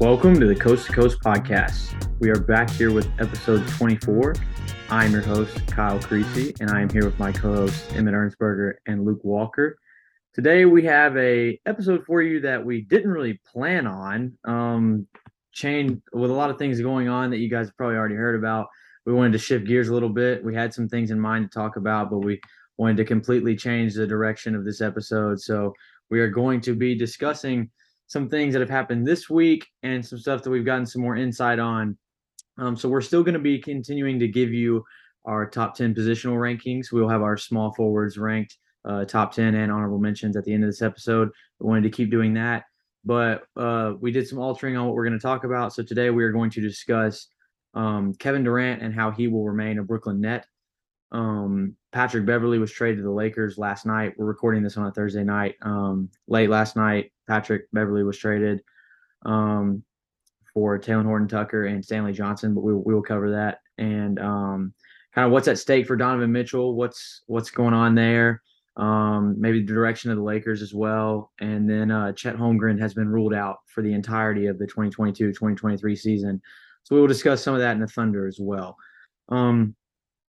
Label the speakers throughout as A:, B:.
A: Welcome to the Coast to Coast podcast. We are back here with episode 24. I'm your host, Kyle Creasy, and I am here with my co-hosts, Emmett Ernsberger and Luke Walker. Today we have a episode for you that we didn't really plan on. Um, chain with a lot of things going on that you guys probably already heard about. We wanted to shift gears a little bit. We had some things in mind to talk about, but we wanted to completely change the direction of this episode. So we are going to be discussing some things that have happened this week and some stuff that we've gotten some more insight on. Um, so we're still going to be continuing to give you our top 10 positional rankings. We'll have our small forwards ranked uh, top 10 and honorable mentions at the end of this episode. We wanted to keep doing that, but uh, we did some altering on what we're going to talk about. So today we are going to discuss um, Kevin Durant and how he will remain a Brooklyn Net. Um, Patrick Beverley was traded to the Lakers last night. We're recording this on a Thursday night. Um, late last night, Patrick Beverley was traded um, for Talen Horton Tucker and Stanley Johnson, but we, we will cover that and um, kind of what's at stake for Donovan Mitchell, what's what's going on there, um, maybe the direction of the Lakers as well, and then uh, Chet Holmgren has been ruled out for the entirety of the 2022-2023 season. So we will discuss some of that in the Thunder as well. Um,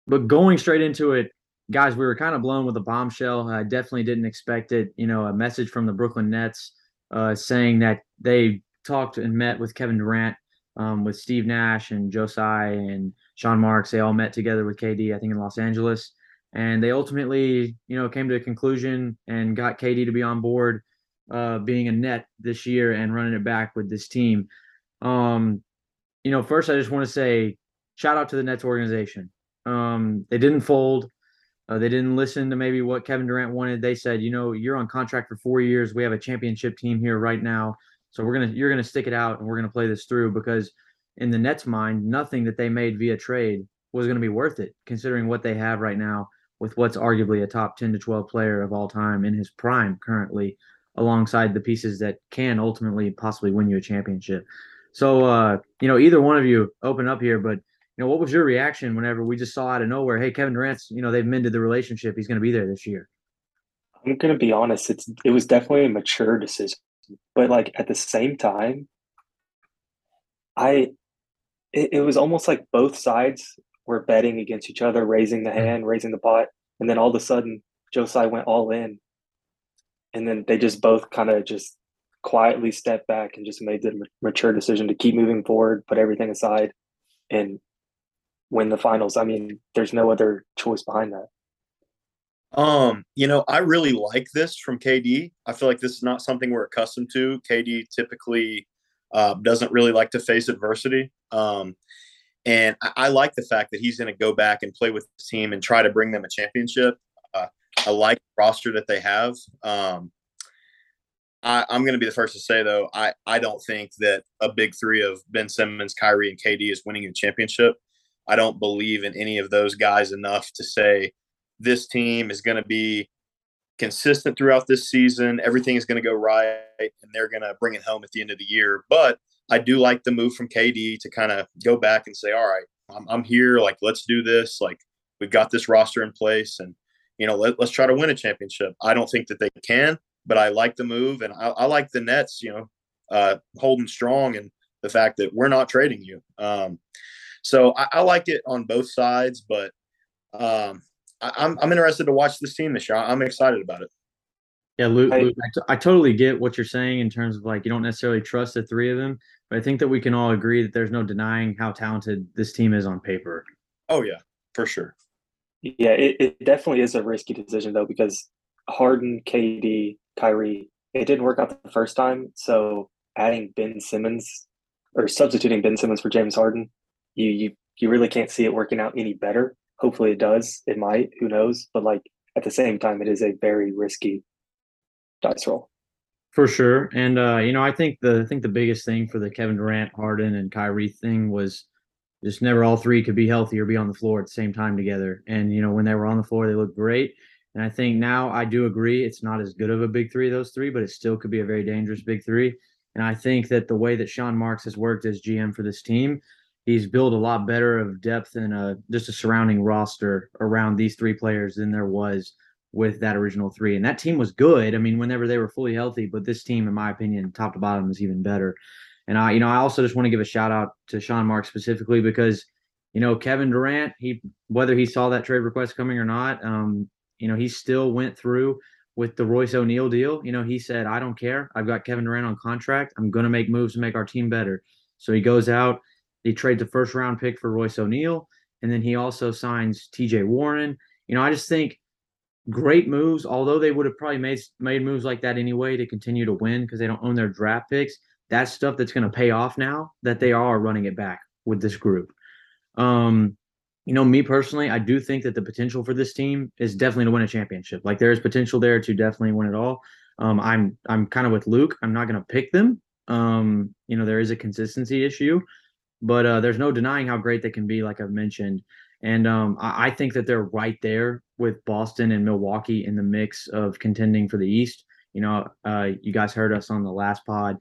A: but going straight into it, guys, we were kind of blown with a bombshell. I definitely didn't expect it. You know, a message from the Brooklyn Nets uh, saying that they talked and met with Kevin Durant, um, with Steve Nash and Tsai and Sean Marks. They all met together with KD, I think, in Los Angeles. And they ultimately, you know, came to a conclusion and got KD to be on board, uh, being a net this year and running it back with this team. Um, you know, first I just want to say shout out to the Nets organization. Um, they didn't fold. Uh, they didn't listen to maybe what Kevin Durant wanted. They said, you know, you're on contract for four years. We have a championship team here right now, so we're gonna you're gonna stick it out and we're gonna play this through because in the Nets' mind, nothing that they made via trade was gonna be worth it, considering what they have right now with what's arguably a top 10 to 12 player of all time in his prime currently, alongside the pieces that can ultimately possibly win you a championship. So, uh, you know, either one of you open up here, but you know, what was your reaction whenever we just saw out of nowhere, hey, Kevin Durant's, you know, they've mended the relationship. He's going to be there this year.
B: I'm going to be honest. It's it was definitely a mature decision, but like at the same time, I it, it was almost like both sides were betting against each other, raising the mm-hmm. hand, raising the pot, and then all of a sudden, Tsai went all in, and then they just both kind of just quietly stepped back and just made the mature decision to keep moving forward, put everything aside, and win the finals. I mean, there's no other choice behind that.
C: Um, you know, I really like this from KD. I feel like this is not something we're accustomed to. KD typically uh, doesn't really like to face adversity. Um, and I, I, like the fact that he's going to go back and play with the team and try to bring them a championship. Uh, I like the roster that they have. Um, I, am going to be the first to say though, I, I don't think that a big three of Ben Simmons, Kyrie, and KD is winning a championship. I don't believe in any of those guys enough to say this team is going to be consistent throughout this season. Everything is going to go right, and they're going to bring it home at the end of the year. But I do like the move from KD to kind of go back and say, all right, I'm, I'm here. Like, let's do this. Like, we've got this roster in place, and you know, let, us try to win a championship. I don't think that they can, but I like the move, and I, I like the Nets. You know, uh, holding strong and the fact that we're not trading you. Um, so I, I like it on both sides, but um, I, am I'm, I'm interested to watch this team this year. I'm excited about it.
A: Yeah, Luke, I, Luke I, t- I totally get what you're saying in terms of like you don't necessarily trust the three of them, but I think that we can all agree that there's no denying how talented this team is on paper.
C: Oh yeah, for sure.
B: Yeah, it, it definitely is a risky decision though because Harden, KD, Kyrie, it didn't work out the first time. So adding Ben Simmons or substituting Ben Simmons for James Harden you you you really can't see it working out any better. Hopefully it does. It might. Who knows? But like at the same time, it is a very risky dice roll.
A: For sure. And uh, you know, I think the I think the biggest thing for the Kevin Durant, Harden, and Kyrie thing was just never all three could be healthy or be on the floor at the same time together. And you know, when they were on the floor, they looked great. And I think now I do agree it's not as good of a big three, those three, but it still could be a very dangerous big three. And I think that the way that Sean Marks has worked as GM for this team, he's built a lot better of depth and a, just a surrounding roster around these three players than there was with that original three. And that team was good. I mean, whenever they were fully healthy, but this team, in my opinion, top to bottom, is even better. And I, you know, I also just want to give a shout out to Sean Mark specifically because, you know, Kevin Durant, he whether he saw that trade request coming or not, um, you know, he still went through with the Royce O'Neale deal. You know, he said, I don't care. I've got Kevin Durant on contract. I'm going to make moves to make our team better. So he goes out, he trades the first round pick for Royce O'Neale, and then he also signs TJ Warren. You know, I just think great moves, although they would have probably made made moves like that anyway to continue to win because they don't own their draft picks. That's stuff that's going to pay off now that they are running it back with this group. Um, you know, me personally, I do think that the potential for this team is definitely to win a championship. Like there is potential there to definitely win it all. Um, I'm I'm kind of with Luke. I'm not going to pick them. Um, you know, there is a consistency issue, but uh, there's no denying how great they can be. Like I've mentioned, and um, I, I think that they're right there with Boston and Milwaukee in the mix of contending for the East. You know, uh, you guys heard us on the last pod,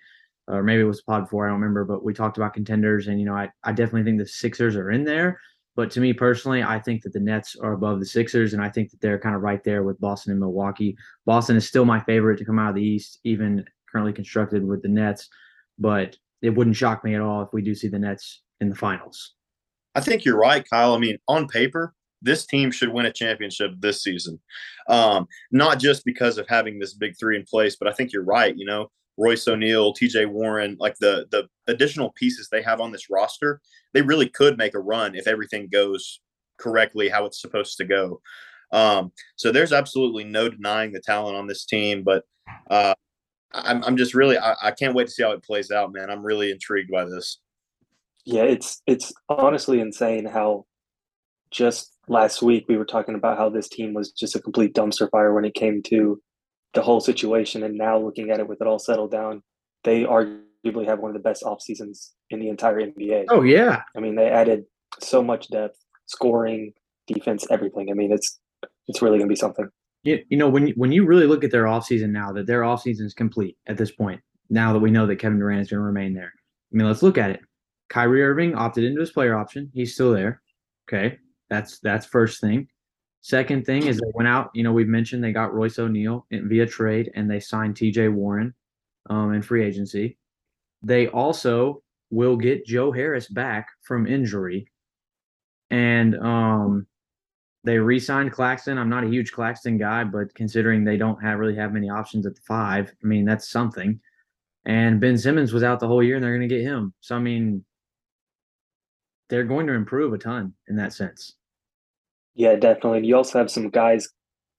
A: or maybe it was pod before, I don't remember, but we talked about contenders, and you know, I, I definitely think the Sixers are in there. But to me personally, I think that the Nets are above the Sixers, and I think that they're kind of right there with Boston and Milwaukee. Boston is still my favorite to come out of the East, even currently constructed with the Nets. But it wouldn't shock me at all if we do see the Nets in the finals.
C: I think you're right, Kyle. I mean, on paper, this team should win a championship this season. Um, not just because of having this big three in place, but I think you're right. You know, Royce O'Neale, TJ Warren, like the the additional pieces they have on this roster, they really could make a run if everything goes correctly how it's supposed to go. Um, so there's absolutely no denying the talent on this team, but uh, I'm, I'm just really I, I can't wait to see how it plays out, man. I'm really intrigued by this.
B: Yeah, it's it's honestly insane how just last week we were talking about how this team was just a complete dumpster fire when it came to the whole situation. And now looking at it with it all settled down, they arguably have one of the best off seasons in the entire NBA.
A: Oh yeah.
B: I mean, they added so much depth, scoring, defense, everything. I mean, it's it's really gonna be something.
A: You, you know, when when you really look at their offseason now, that their offseason is complete at this point. Now that we know that Kevin Durant is going to remain there, I mean, let's look at it. Kyrie Irving opted into his player option. He's still there. Okay, that's that's first thing. Second thing is they went out. You know, we've mentioned they got Royce O'Neale via trade, and they signed T.J. Warren um, in free agency. They also will get Joe Harris back from injury, and um, they re-signed Claxton. I'm not a huge Claxton guy, but considering they don't have really have many options at the five, I mean that's something. And Ben Simmons was out the whole year, and they're going to get him. So I mean, they're going to improve a ton in that sense.
B: Yeah, definitely. And you also have some guys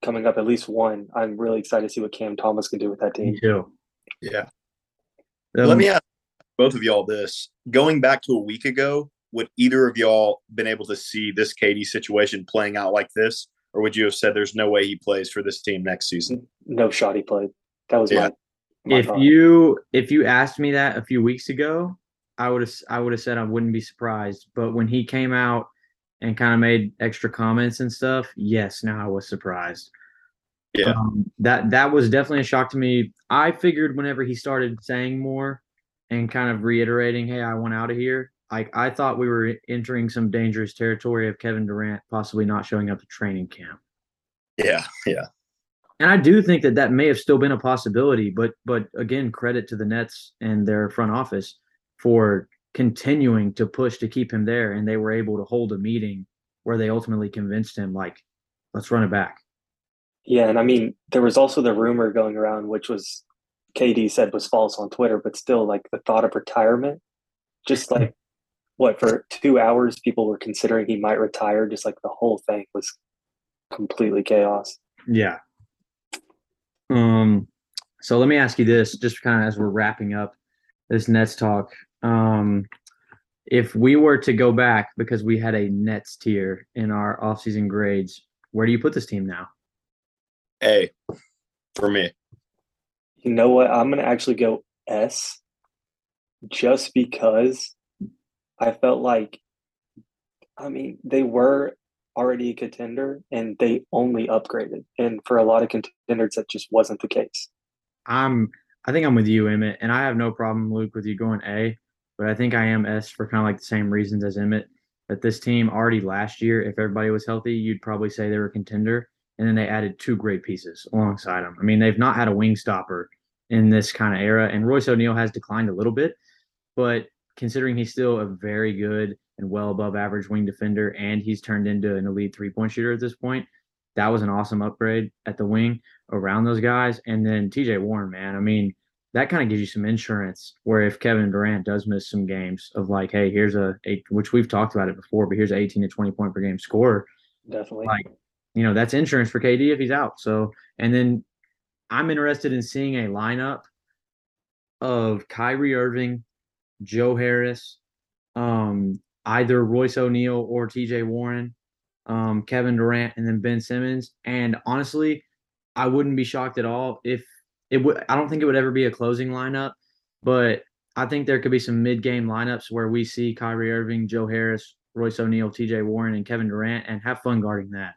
B: coming up, at least one. I'm really excited to see what Cam Thomas can do with that team.
A: Me too.
C: Yeah. Um, Let me ask both of y'all this. Going back to a week ago, would either of y'all been able to see this KD situation playing out like this? Or would you have said there's no way he plays for this team next season?
B: No shot he played. That was yeah.
A: my, my if thought. you if you asked me that a few weeks ago, I would have I would have said I wouldn't be surprised. But when he came out and kind of made extra comments and stuff, yes, now I was surprised.
C: Yeah.
A: Um, that that was definitely a shock to me. I figured whenever he started saying more and kind of reiterating, "Hey, I want out of here," I I thought we were entering some dangerous territory of Kevin Durant possibly not showing up to training camp.
C: Yeah, yeah.
A: And I do think that that may have still been a possibility, but but again, credit to the Nets and their front office for continuing to push to keep him there, and they were able to hold a meeting where they ultimately convinced him, like, let's run it back.
B: Yeah, and I mean, there was also the rumor going around, which was KD said was false on Twitter, but still, like the thought of retirement, just like what for two hours, people were considering he might retire. Just like the whole thing was completely chaos.
A: Yeah. Um. So let me ask you this, just kind of as we're wrapping up this Nets talk. Um, if we were to go back because we had a Nets tier in our offseason grades, where do you put this team now?
C: A for me.
B: You know what? I'm going to actually go S just because I felt like, I mean, they were already a contender and they only upgraded. And for a lot of contenders, that just wasn't the case.
A: I'm, I think I'm with you, Emmett, and I have no problem, Luke, with you going A, but I think I am S for kind of like the same reasons as Emmett. That this team already last year, if everybody was healthy, you'd probably say they were a contender and then they added two great pieces alongside them. I mean, they've not had a wing stopper in this kind of era, and Royce O'Neale has declined a little bit, but considering he's still a very good and well above average wing defender, and he's turned into an elite three point shooter at this point, that was an awesome upgrade at the wing around those guys. And then TJ Warren, man, I mean, that kind of gives you some insurance where if Kevin Durant does miss some games of like, hey, here's a, a which we've talked about it before, but here's an 18 to 20 point per game score.
B: Definitely.
A: Like, you know, that's insurance for KD if he's out. So, and then I'm interested in seeing a lineup of Kyrie Irving, Joe Harris, um, either Royce O'Neale or TJ Warren, um, Kevin Durant, and then Ben Simmons. And honestly, I wouldn't be shocked at all if it would. I don't think it would ever be a closing lineup, but I think there could be some mid-game lineups where we see Kyrie Irving, Joe Harris, Royce O'Neale, TJ Warren, and Kevin Durant, and have fun guarding that.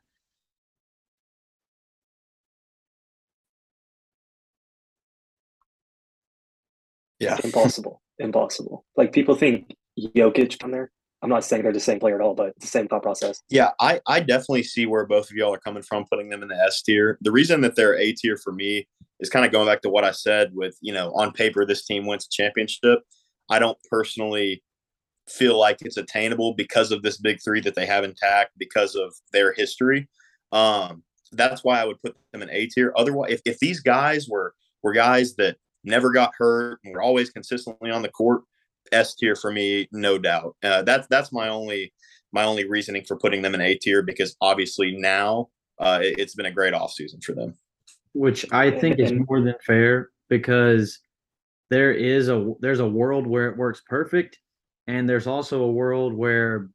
C: Yeah.
B: Impossible. Impossible. Like people think Jokic on there. I'm not saying they're the same player at all, but it's the same thought process.
C: Yeah, I, I definitely see where both of y'all are coming from, putting them in the S tier. The reason that they're A tier for me is kind of going back to what I said with, you know, on paper, this team wins a championship. I don't personally feel like it's attainable because of this big three that they have intact, because of their history. Um, that's why I would put them in A tier. Otherwise, if, if these guys were were guys that never got hurt and were always consistently on the court, S tier for me, no doubt. Uh, that's that's my only my only reasoning for putting them in A tier because obviously now uh, it, has been a great offseason for them.
A: Which I think is more than fair because there is a there's a world where it works perfect, and there's also a world where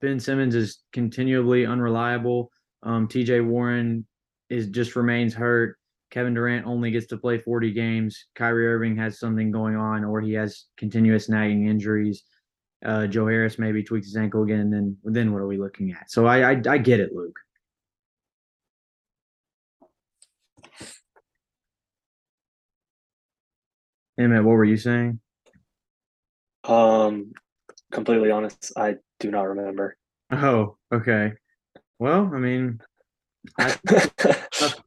A: Ben Simmons is continually unreliable. Um, T.J. Warren is just remains hurt. Kevin Durant only gets to play 40 games. Kyrie Irving has something going on, or he has continuous nagging injuries. Uh, Joe Harris maybe tweaks his ankle again, and then then what are we looking at? So I I, I get it, Luke. Emmett, what were you saying?
B: Um, completely honest, I do not remember.
A: Oh, okay. Well, I mean, I,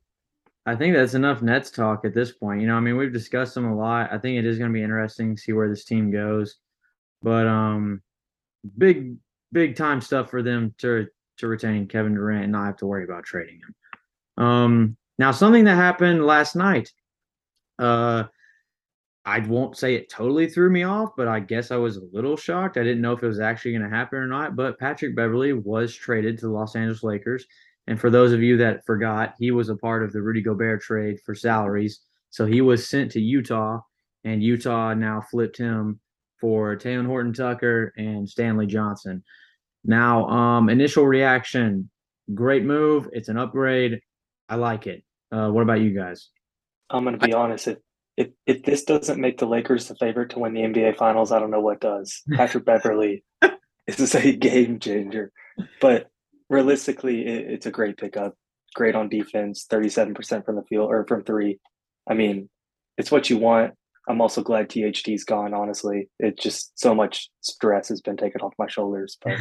A: I think that's enough Nets talk at this point. You know, I mean, we've discussed them a lot. I think it is going to be interesting to see where this team goes. But um, big, big time stuff for them to to retain Kevin Durant and not have to worry about trading him. Um, now, something that happened last night. Uh, I won't say it totally threw me off, but I guess I was a little shocked. I didn't know if it was actually going to happen or not. But Patrick Beverley was traded to the Los Angeles Lakers and for those of you that forgot, he was a part of the Rudy Gobert trade for salaries. So he was sent to Utah, and Utah now flipped him for Talen Horton Tucker and Stanley Johnson. Now, um, initial reaction great move. It's an upgrade. I like it. Uh, what about you guys?
B: I'm going to be honest. If, if, if this doesn't make the Lakers the favorite to win the NBA Finals, I don't know what does. Patrick Beverley is a game changer. But realistically, it, it's a great pickup. Great on defense, 37% from the field or from three. I mean, it's what you want. I'm also glad THT's gone, honestly. It just so much stress has been taken off my shoulders. But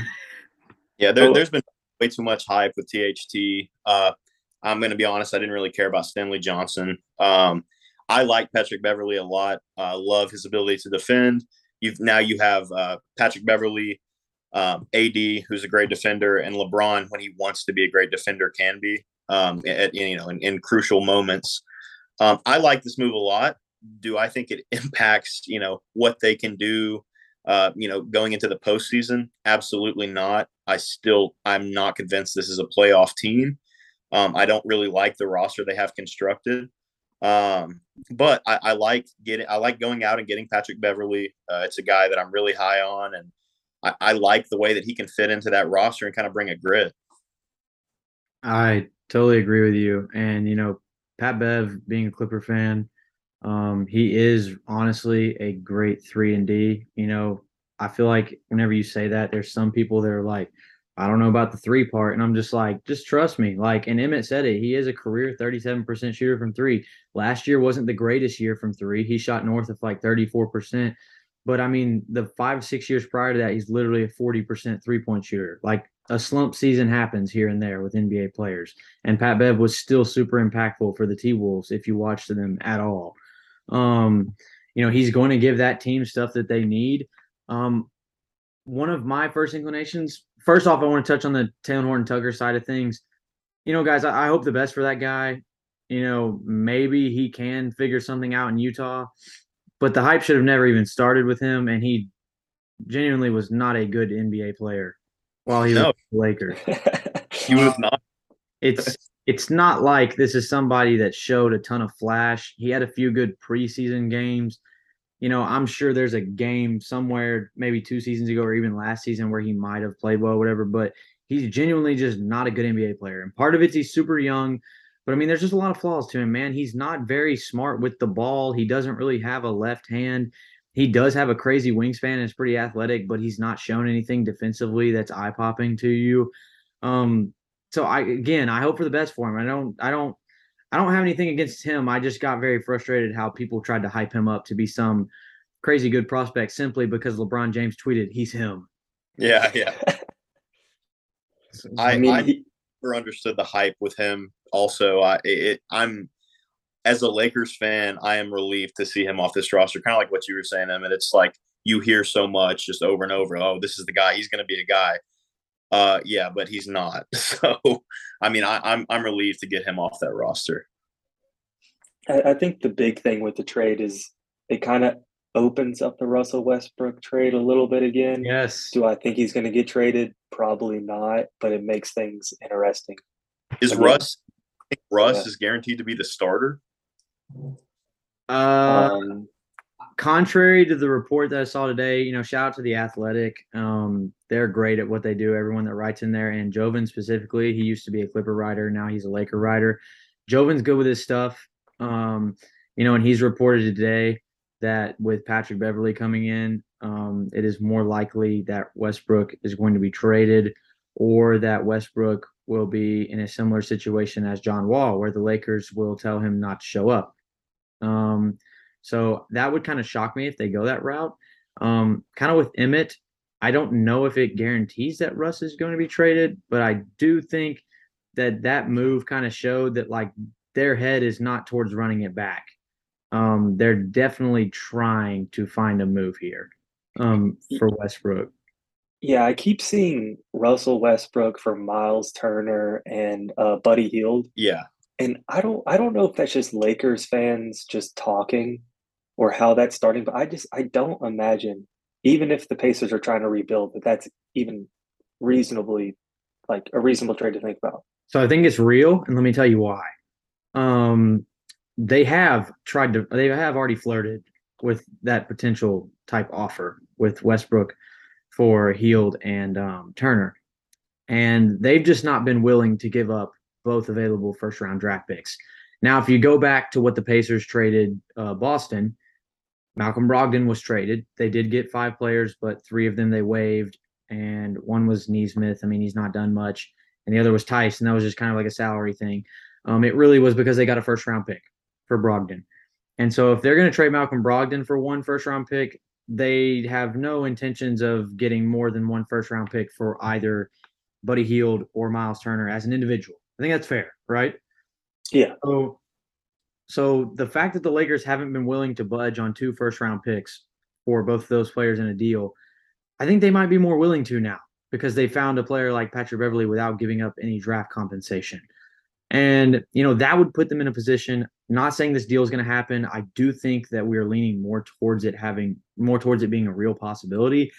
C: yeah, there, has been way too much hype with THT. Uh, I'm going to be honest, I didn't really care about Stanley Johnson. Um, I like Patrick Beverley a lot. I uh, love his ability to defend. You've now you have uh, Patrick Beverley, um, AD, who's a great defender, and LeBron, when he wants to be a great defender, can be um, at you know in, in crucial moments. Um, I like this move a lot. Do I think it impacts you know what they can do? Uh, you know, going into the postseason, absolutely not. I still, I'm not convinced this is a playoff team. Um, I don't really like the roster they have constructed. Um, but I, I, like getting, I like going out and getting Patrick Beverley. Uh, it's a guy that I'm really high on, and I, I like the way that he can fit into that roster and kind of bring a grit.
A: I totally agree with you. And, you know, Pat Bev being a Clipper fan, um, he is honestly a great three and D. You know, I feel like whenever you say that, there's some people that are like, I don't know about the three part. And I'm just like, just trust me. Like, and Emmett said it. He is a career 37% shooter from three. Last year wasn't the greatest year from three. He shot north of like 34%. But I mean, the five, six years prior to that, he's literally a 40% three point shooter. Like, a slump season happens here and there with NBA players. And Pat Bev was still super impactful for the T Wolves if you watched them at all. Um, you know, he's going to give that team stuff that they need. Um, one of my first inclinations, first off, I want to touch on the Talen Horton Tucker side of things. You know, guys, I, I hope the best for that guy. You know, maybe he can figure something out in Utah, but the hype should have never even started with him. And he genuinely was not a good NBA player while he no. was the Lakers.
C: he was not.
A: It's it's not like this is somebody that showed a ton of flash. He had a few good preseason games. You know, I'm sure there's a game somewhere, maybe two seasons ago or even last season, where he might have played well, whatever. But he's genuinely just not a good NBA player. And part of it's he's super young. But I mean, there's just a lot of flaws to him, man. He's not very smart with the ball. He doesn't really have a left hand he does have a crazy wingspan and is pretty athletic, but he's not shown anything defensively that's eye popping to you. Um, so I again, I hope for the best for him. I don't, I don't, I don't have anything against him. I just got very frustrated how people tried to hype him up to be some crazy good prospect simply because LeBron James tweeted he's him.
C: Yeah, yeah. I, I, mean, I never understood the hype with him. Also, I it, I'm as a Lakers fan, I am relieved to see him off this roster. Kind of like what you were saying, Emmett. It's like you hear so much just over and over. Oh, this is the guy. He's going to be a guy. Uh, yeah, but he's not. So, I mean, I, am I'm, I'm relieved to get him off that roster.
B: I, I think the big thing with the trade is it kind of opens up the Russell Westbrook trade a little bit again.
A: Yes.
B: Do I think he's going to get traded? Probably not, but it makes things interesting.
C: Is I mean, Russ? Russ yeah. is guaranteed to be the starter.
A: Uh, um, contrary to the report that I saw today, you know, shout out to the Athletic. Um, they're great at what they do. Everyone that writes in there, and Jovan specifically, he used to be a Clipper writer, now he's a Laker writer. Jovan's good with his stuff. Um, you know, and he's reported today that with Patrick Beverley coming in, um, it is more likely that Westbrook is going to be traded or that Westbrook will be in a similar situation as John Wall, where the Lakers will tell him not to show up. Um, so that would kind of shock me if they go that route. Um, kind of with Emmett, I don't know if it guarantees that Russ is going to be traded, but I do think that that move kind of showed that like their head is not towards running it back. Um, they're definitely trying to find a move here um, for Westbrook.
B: Yeah, I keep seeing Russell Westbrook for Miles Turner and uh, Buddy Hield.
C: Yeah,
B: and I don't I don't know if that's just Lakers fans just talking or how that's starting, but I just I don't imagine even if the Pacers are trying to rebuild that that's even reasonably like a reasonable trade to think about.
A: So I think it's real, and let me tell you why. Um, they have tried to they have already flirted with that potential type offer with Westbrook for Hield and um, Turner, and they've just not been willing to give up both available first round draft picks. Now, if you go back to what the Pacers traded uh, Boston, Malcolm Brogdon was traded. They did get five players, but three of them they waived, and one was Nesmith. I mean, he's not done much, and the other was Theis, and that was just kind of like a salary thing. Um, it really was because they got a first round pick for Brogdon. And so if they're going to trade Malcolm Brogdon for one first round pick, they have no intentions of getting more than one first round pick for either Buddy Hield or Miles Turner as an individual. I think that's fair, right?
B: Yeah.
A: So, so the fact that the Lakers haven't been willing to budge on two first round picks for both of those players in a deal, I think they might be more willing to now because they found a player like Patrick Beverley without giving up any draft compensation. And, you know, that would put them in a position. Not saying this deal is going to happen. I do think that we are leaning more towards it having more towards it being a real possibility.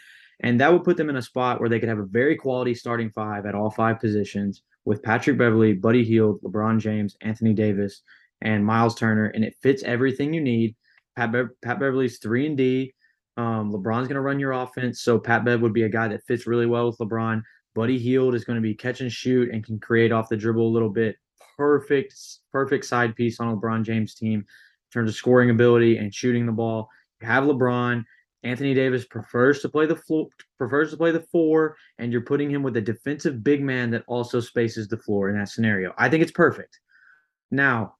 A: And that would put them in a spot where they could have a very quality starting five at all five positions with Patrick Beverley, Buddy Hield, LeBron James, Anthony Davis, and Miles Turner, and it fits everything you need. Pat, Be- Pat Beverley's three and D. Um, LeBron's going to run your offense, so Pat Bev would be a guy that fits really well with LeBron. Buddy Hield is going to be catch and shoot and can create off the dribble a little bit. Perfect, perfect side piece on LeBron James' team in terms of scoring ability and shooting the ball. Have LeBron. Anthony Davis prefers to play the floor, prefers to play the four, and you're putting him with a defensive big man that also spaces the floor in that scenario. I think it's perfect. Now,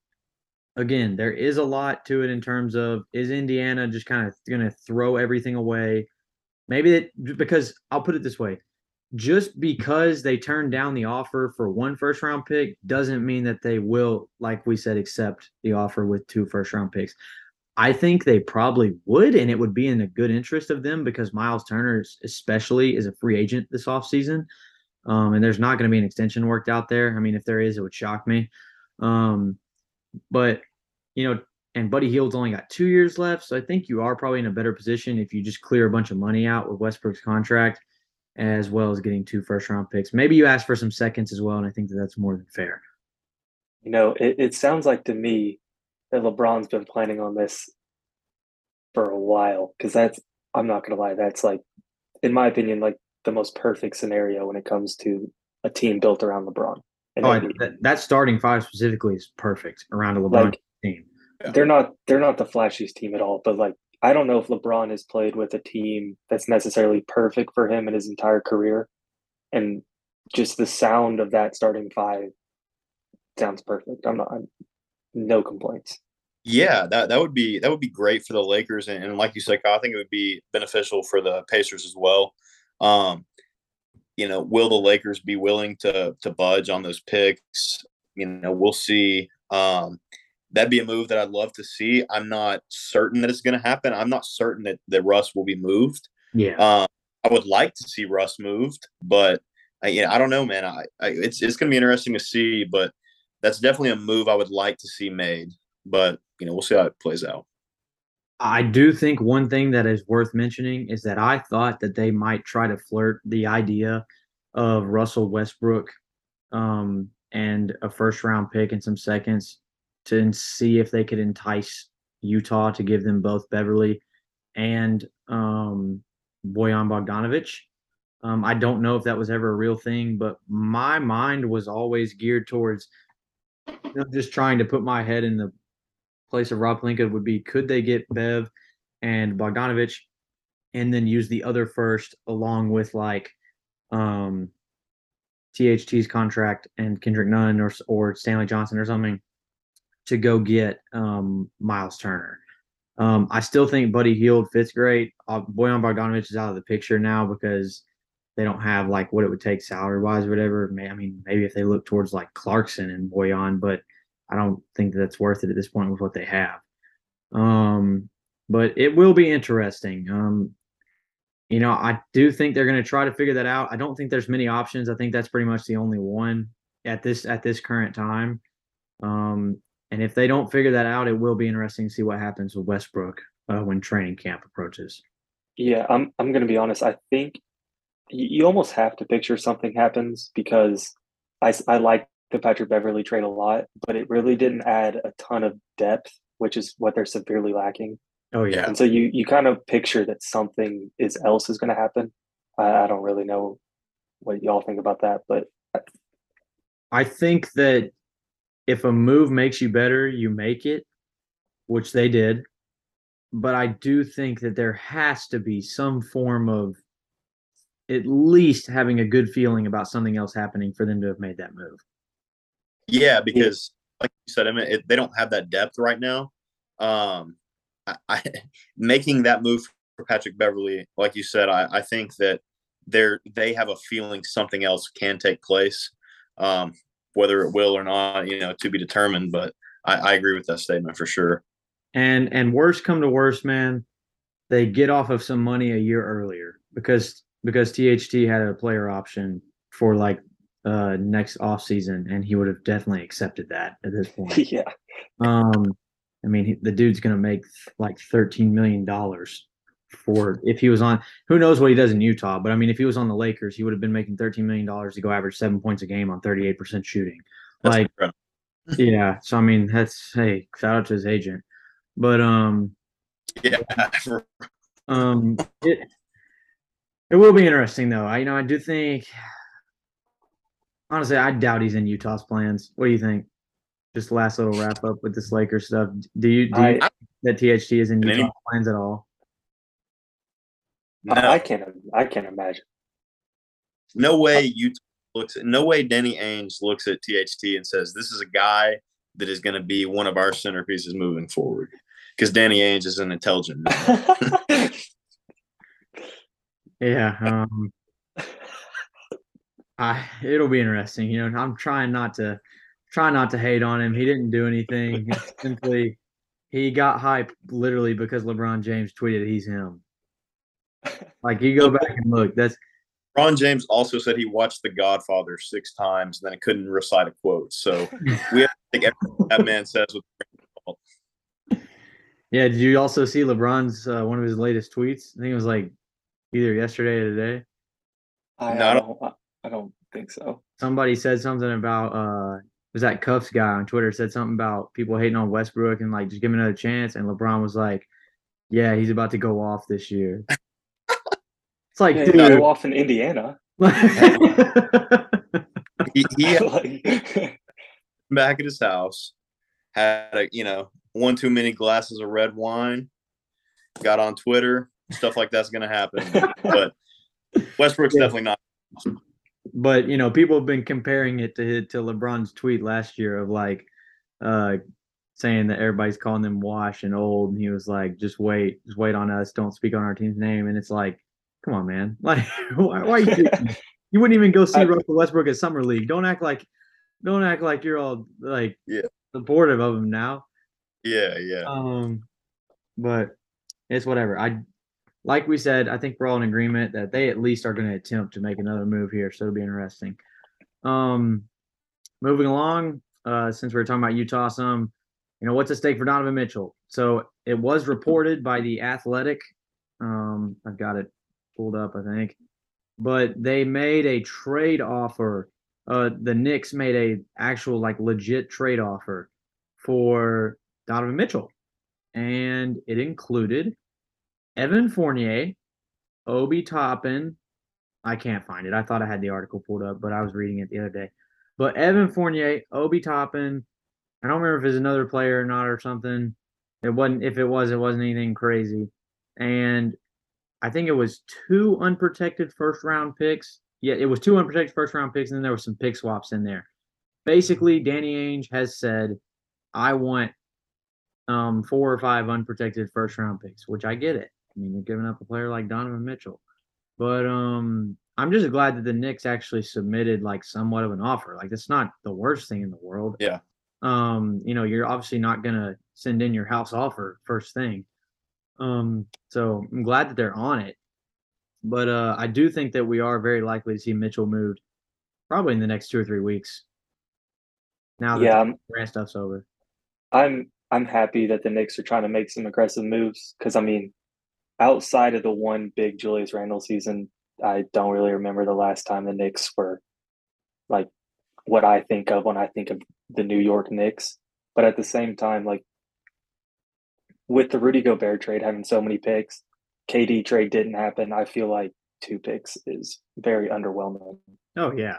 A: again, there is a lot to it in terms of is Indiana just kind of going to throw everything away? Maybe it because I'll put it this way: just because they turned down the offer for one first round pick doesn't mean that they will, like we said, accept the offer with two first round picks. I think they probably would, and it would be in the good interest of them because Miles Turner, especially, is a free agent this offseason. Um, and there's not going to be an extension worked out there. I mean, if there is, it would shock me. Um, but, you know, and Buddy Hield's only got two years left. So I think you are probably in a better position if you just clear a bunch of money out with Westbrook's contract as well as getting two first round picks. Maybe you ask for some seconds as well, and I think that that's more than fair.
B: You know, it, it sounds like to me that LeBron's been planning on this for a while because that's, I'm not going to lie, that's like, in my opinion, like the most perfect scenario when it comes to a team built around LeBron.
A: Oh, that, that, starting five specifically is perfect around a LeBron like, team.
B: They're not they're not the flashiest team at all, but like I don't know if LeBron has played with a team that's necessarily perfect for him in his entire career. And just the sound of that starting five sounds perfect. I'm not I'm, no complaints.
C: Yeah, that, that would be that would be great for the Lakers and, and like you said, I think it would be beneficial for the Pacers as well. Um, you know, will the Lakers be willing to to budge on those picks? You know, we'll see. Um, that'd be a move that I'd love to see. I'm not certain that it's going to happen. I'm not certain that, that Russ will be moved.
A: Yeah.
C: Um, I would like to see Russ moved, but I, you know, I don't know, man. I, I it's it's going to be interesting to see, but that's definitely a move I would like to see made. But you know, we'll see how it plays out.
A: I do think one thing that is worth mentioning is that I thought that they might try to flirt the idea of Russell Westbrook um, and a first round pick and some seconds to see if they could entice Utah to give them both Beverley and um, Bojan Bogdanovic. Um, I don't know if that was ever a real thing, but my mind was always geared towards just trying to put my head in the place of Rob Pelinka would be could they get Bev and Bogdanovic and then use the other first along with like um, THT's contract and Kendrick Nunn or or Stanley Johnson or something to go get um, Miles Turner. Um, I still think Buddy Hield fits great. Uh, Bojan Bogdanovic is out of the picture now because they don't have like what it would take salary wise or whatever. I mean, maybe if they look towards like Clarkson and Bojan, but I don't think that's worth it at this point with what they have. Um, but it will be interesting. Um, you know, I do think they're going to try to figure that out. I don't think there's many options. I think that's pretty much the only one at this at this current time. Um, and if they don't figure that out, it will be interesting to see what happens with Westbrook uh, when training camp approaches.
B: Yeah, I'm I'm going to be honest. I think you, almost have to picture something happens because I, I like the Patrick Beverley trade a lot, but it really didn't add a ton of depth, which is what they're severely lacking.
A: Oh yeah.
B: And so you you kind of picture that something is else is going to happen. I, I don't really know what y'all think about that, but
A: I think that if a move makes you better, you make it, which they did. But I do think that there has to be some form of at least having a good feeling about something else happening for them to have made that move.
C: Yeah, because like you said, I mean, it, they don't have that depth right now. Um, I, I, making that move for Patrick Beverley, like you said, I, I think that they're they have a feeling something else can take place. Um, whether it will or not, you know, to be determined. But I, I agree with that statement for sure.
A: And and worst come to worst, man, they get off of some money a year earlier because because THT had a player option for like uh next off season, and he would have definitely accepted that at this point.
B: yeah.
A: Um, I mean, he, the dude's gonna make like thirteen million dollars for if he was on who knows what he does in Utah, but I mean if he was on the Lakers, he would have been making 13 million dollars to go average 7 points a game on 38% shooting. That's like incredible. yeah, so I mean that's hey, shout out to his agent. But um
C: yeah.
A: um it it will be interesting though. I you know I do think honestly I doubt he's in Utah's plans. What do you think? Just last little wrap up with this Lakers stuff. Do you do you I, that THT is in Utah's plans at all?
B: No. I can't. I can't imagine.
C: No way you looks. At, no way Danny Ainge looks at THT and says, "This is a guy that is going to be one of our centerpieces moving forward." Because Danny Ainge is an intelligent man.
A: yeah. Um, I it'll be interesting. You know, I'm trying not to try not to hate on him. He didn't do anything. It's simply he got hype literally because LeBron James tweeted he's him. Like you go back and look, that's
C: Ron James also said he watched The Godfather six times and then couldn't recite a quote. So we have to take everything that man says with
A: yeah. Did you also see LeBron's uh, one of his latest tweets? I think it was like either yesterday or today.
B: I,
C: No, I
B: I
C: don't-
B: don't. I don't think so.
A: Somebody said something about uh was that Cuffs guy on Twitter said something about people hating on Westbrook and like just give him another chance and LeBron was like, Yeah, he's about to go off this year. it's like
B: Yeah,
A: dude.
B: go off in Indiana.
C: he, he
B: like,
C: back at his house, had a, you know one too many glasses of red wine, got on Twitter, stuff like that's going to happen. But Westbrook's
A: Yeah.
C: definitely not.
A: but you know, people have been comparing it to to LeBron's tweet last year of like uh saying that everybody's calling them wash and old, and he was like, "Just wait, just wait on us. Don't speak on our team's name." And it's like, come on, man, like why, why are you? You wouldn't even go see
B: I-
A: Russell Westbrook at summer league. Don't act like, don't act like you're all like
C: Yeah.
A: supportive of him now.
C: Yeah, yeah.
A: Um, but it's whatever. I like we said, I think we're all in agreement that they at least are going to attempt to make another move here, so it'll be interesting. Um, moving along, uh, since we are talking about Utah, some, you know, what's at stake for Donovan Mitchell? So it was reported by the Athletic. Um, I've got it pulled up, I think, but they made a trade offer. Uh, the Knicks made a actual like legit trade offer for Donovan Mitchell, and it included Evan Fournier, Obi Toppin. I can't find it. I thought I had the article pulled up, but I was reading it the other day. But Evan Fournier, Obi Toppin. I don't remember if it's another player or not or something. It wasn't. If it was, it wasn't anything crazy. And I think it was two unprotected first round picks. Yeah, it was two unprotected first round picks, and then there were some pick swaps in there. Basically, Danny Ainge has said, "I want um, four or five unprotected first round picks," which I get it. I mean, you're giving up a player like Donovan Mitchell, but um, I'm just glad that the Knicks actually submitted like somewhat of an offer. Like, that's not the worst thing in the world.
C: Yeah.
A: Um, you know, you're obviously not gonna send in your house offer first thing. Um, so I'm glad that they're on it. But uh, I do think that we are very likely to see Mitchell moved probably in the next two or three weeks. Now that
B: yeah,
A: the Grant stuff's over.
B: I'm I'm happy that the Knicks are trying to make some aggressive moves because I mean, outside of the one big Julius Randle season, I don't really remember the last time the Knicks were like what I think of when I think of the New York Knicks. But at the same time, like with the Rudy Gobert trade having so many picks, KD trade didn't happen. I feel like two picks is very underwhelming.
A: Oh yeah.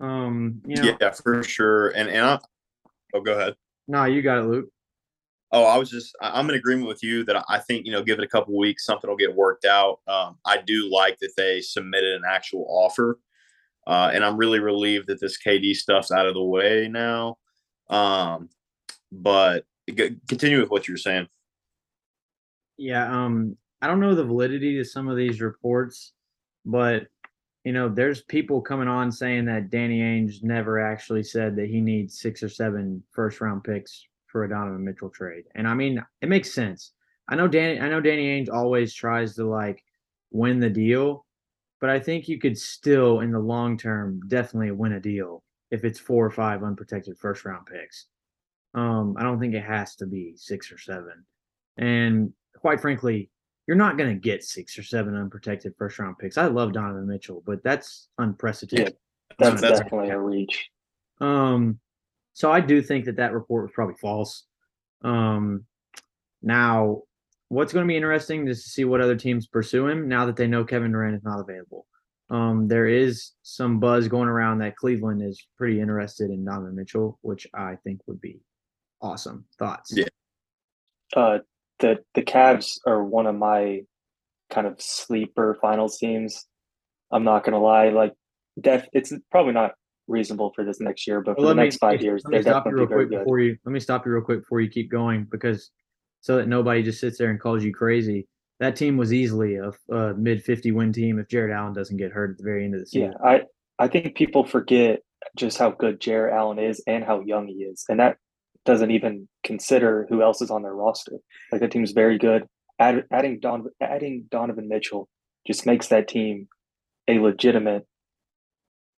A: Um, you know,
C: Yeah, for sure. And and I, oh, go ahead.
A: no, you got it, Luke.
C: Oh, I was just I'm in agreement with you that I think you know give it a couple weeks, something will get worked out. Um, I do like that they submitted an actual offer, uh, and I'm really relieved that this KD stuff's out of the way now. Um, but g- continue with what you're saying.
A: Yeah, um, I don't know the validity to some of these reports, but you know, there's people coming on saying that Danny Ainge never actually said that he needs six or seven first round picks for a Donovan Mitchell trade. And I mean, it makes sense. I know Danny I know Danny Ainge always tries to like win the deal, but I think you could still in the long term definitely win a deal if it's four or five unprotected first round picks. Um, I don't think it has to be six or seven. And quite frankly, you're not going to get six or seven unprotected first round picks. I love Donovan Mitchell, but that's unprecedented.
B: That's,
C: That's-
B: definitely a reach.
A: Um, so I do think that that report was probably false. Um, now, what's going to be interesting is to see what other teams pursue him now that they know Kevin Durant is not available. Um, there is some buzz going around that Cleveland is pretty interested in Donovan Mitchell, which I think would be awesome. Thoughts?
C: Yeah.
B: Uh, the the Cavs are one of my kind of sleeper finals teams. I'm not gonna lie, like def it's probably not reasonable for this next year, but for
A: Well,
B: the
A: let me-
B: next five years,
A: Let me
B: they're
A: stop you real quick before you. Let me stop you real quick before you keep going because so that nobody just sits there and calls you crazy. that team was easily a, a mid 50 win team if Jarrett Allen doesn't get hurt at the very end of the season.
B: Yeah, I I think people forget just how good Jarrett Allen is and how young he is, and that doesn't even consider who else is on their roster. Like the team's very good. Add, adding Don adding Donovan Mitchell just makes that team a legitimate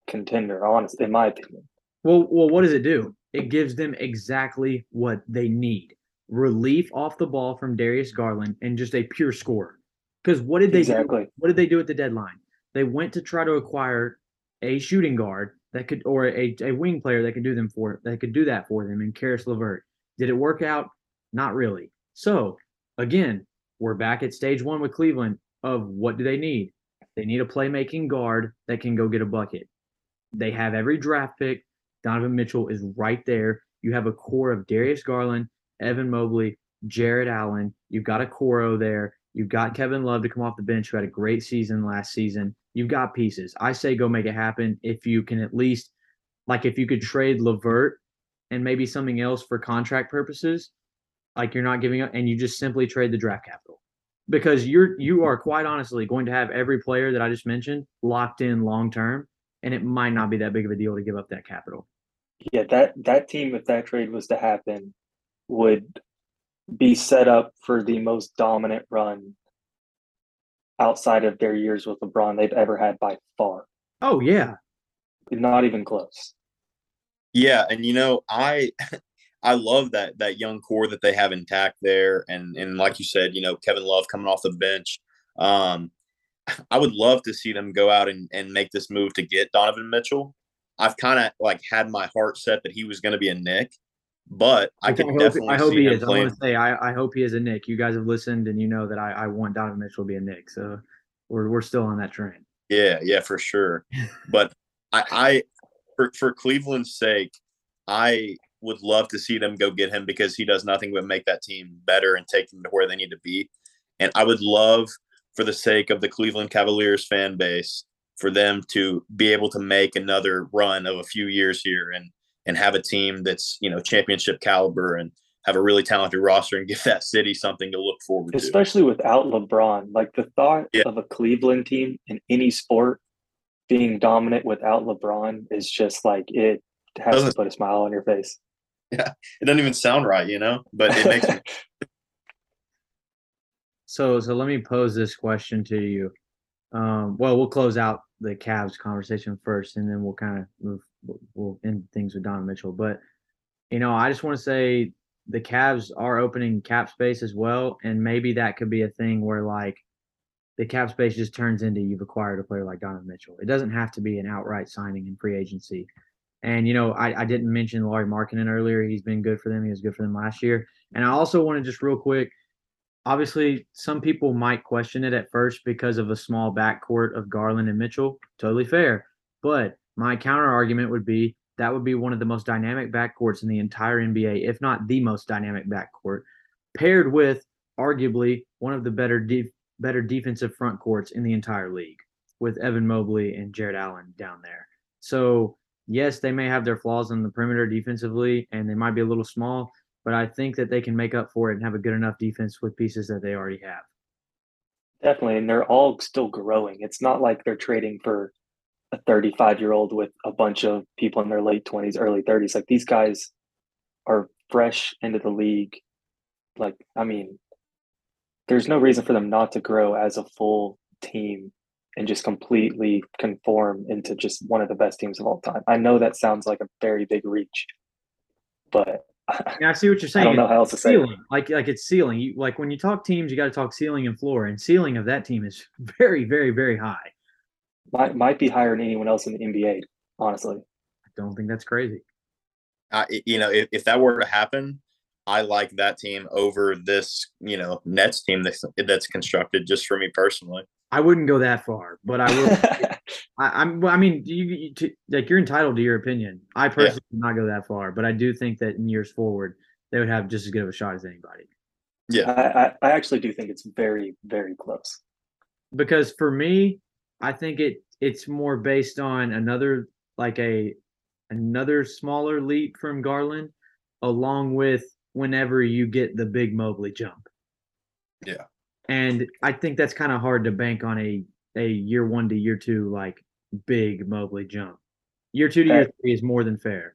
B: contender. Honest, in my opinion.
A: Well, well, what does it do? It gives them exactly what they need: relief off the ball from Darius Garland and just a pure scorer. Because what did they
B: exactly.
A: do? What did they do at the deadline? They went to try to acquire a shooting guard that could, or a, a wing player that could do them for that could do that for them in Caris LeVert. Did it work out? Not really. So again, we're back at stage one with Cleveland of what do they need? They need a playmaking guard that can go get a bucket. They have every draft pick. Donovan Mitchell is right there. You have a core of Darius Garland, Evan Mobley, Jarrett Allen. You've got a Coro there. You've got Kevin Love to come off the bench, who had a great season last season. You've got pieces. I say go make it happen if you can at least, like, if you could trade LeVert and maybe something else for contract purposes, like you're not giving up, and you just simply trade the draft capital because you're you are quite honestly going to have every player that I just mentioned locked in long term, and it might not be that big of a deal to give up that capital.
B: Yeah, that that team, if that trade was to happen, would be set up for the most dominant run outside of their years with LeBron they've ever had by far.
A: Oh yeah,
B: not even close.
C: Yeah, and you know, I I love that that young core that they have intact there, and and like you said, you know, Kevin Love coming off the bench. Um, I would love to see them go out and, and make this move to get Donovan Mitchell. I've kind of like had my heart set that he was going to be a Knick, but I can
A: hope,
C: definitely.
A: I hope
C: he
A: is.
C: Playing.
A: I want to say I, I hope he is a Knick. You guys have listened, and you know that I, I want Donovan Mitchell to be a Knick, So we're we're still on that train.
C: Yeah, yeah, for sure. but I, I for for Cleveland's sake, I would love to see them go get him because he does nothing but make that team better and take them to where they need to be. And I would love, for the sake of the Cleveland Cavaliers fan base, for them to be able to make another run of a few years here and and have a team that's you know championship caliber and have a really talented roster and give that city something to look forward
B: Especially to. Especially without LeBron. Like the thought yeah. of a Cleveland team in any sport being dominant without LeBron is just like it has Doesn't, to put a smile on your face.
C: Yeah. It doesn't even sound right, you know, but it makes me
A: So so let me pose this question to you. Um, well, we'll close out the Cavs conversation first, and then we'll kind of move. We'll end things with Don Mitchell. But you know, I just want to say the Cavs are opening cap space as well, and maybe that could be a thing where like the cap space just turns into you've acquired a player like Donovan Mitchell. It doesn't have to be an outright signing in free agency. And you know, I, I didn't mention Lauri Markkanen earlier. He's been good for them. He was good for them last year. And I also want to just real quick obviously some people might question it at first because of a small backcourt of Garland and Mitchell. Totally fair. But my counter argument would be that would be one of the most dynamic backcourts in the entire NBA, if not the most dynamic backcourt, paired with arguably one of the better de- better defensive front courts in the entire league with Evan Mobley and Jarrett Allen down there. So yes, they may have their flaws on the perimeter defensively and they might be a little small, but I think that they can make up for it and have a good enough defense with pieces that they already have.
B: Definitely, and they're all still growing. It's not like they're trading for a 35 year old with a bunch of people in their late 20s, early 30s. Like these guys are fresh into the league. Like, I mean, there's no reason for them not to grow as a full team and just completely conform into just one of the best teams of all time. I know that sounds like a very big reach, but
A: yeah, I see what you're saying.
B: I don't know how else to
A: ceiling.
B: say it.
A: Like like it's ceiling. You, like when you talk teams, you got to talk ceiling and floor, and ceiling of that team is very, very, very high.
B: Might might be higher than anyone else in the NBA. Honestly,
A: I don't think that's crazy.
C: I, you know, if, if that were to happen, I like that team over this, you know, Nets team that's that's constructed just for me personally.
A: I wouldn't go that far, but I will. I, am I mean, you, you to, like you're entitled to your opinion. I personally yeah. would not go that far, but I do think that in years forward, they would have just as good of a shot as anybody.
B: Yeah, I, I actually do think it's very, very close.
A: Because for me, I think it it's more based on another like a another smaller leap from Garland, along with whenever you get the big Mobley jump.
C: Yeah.
A: And I think that's kind of hard to bank on a a year one to year two like big Mobley jump. Year two to that, year three is more than fair.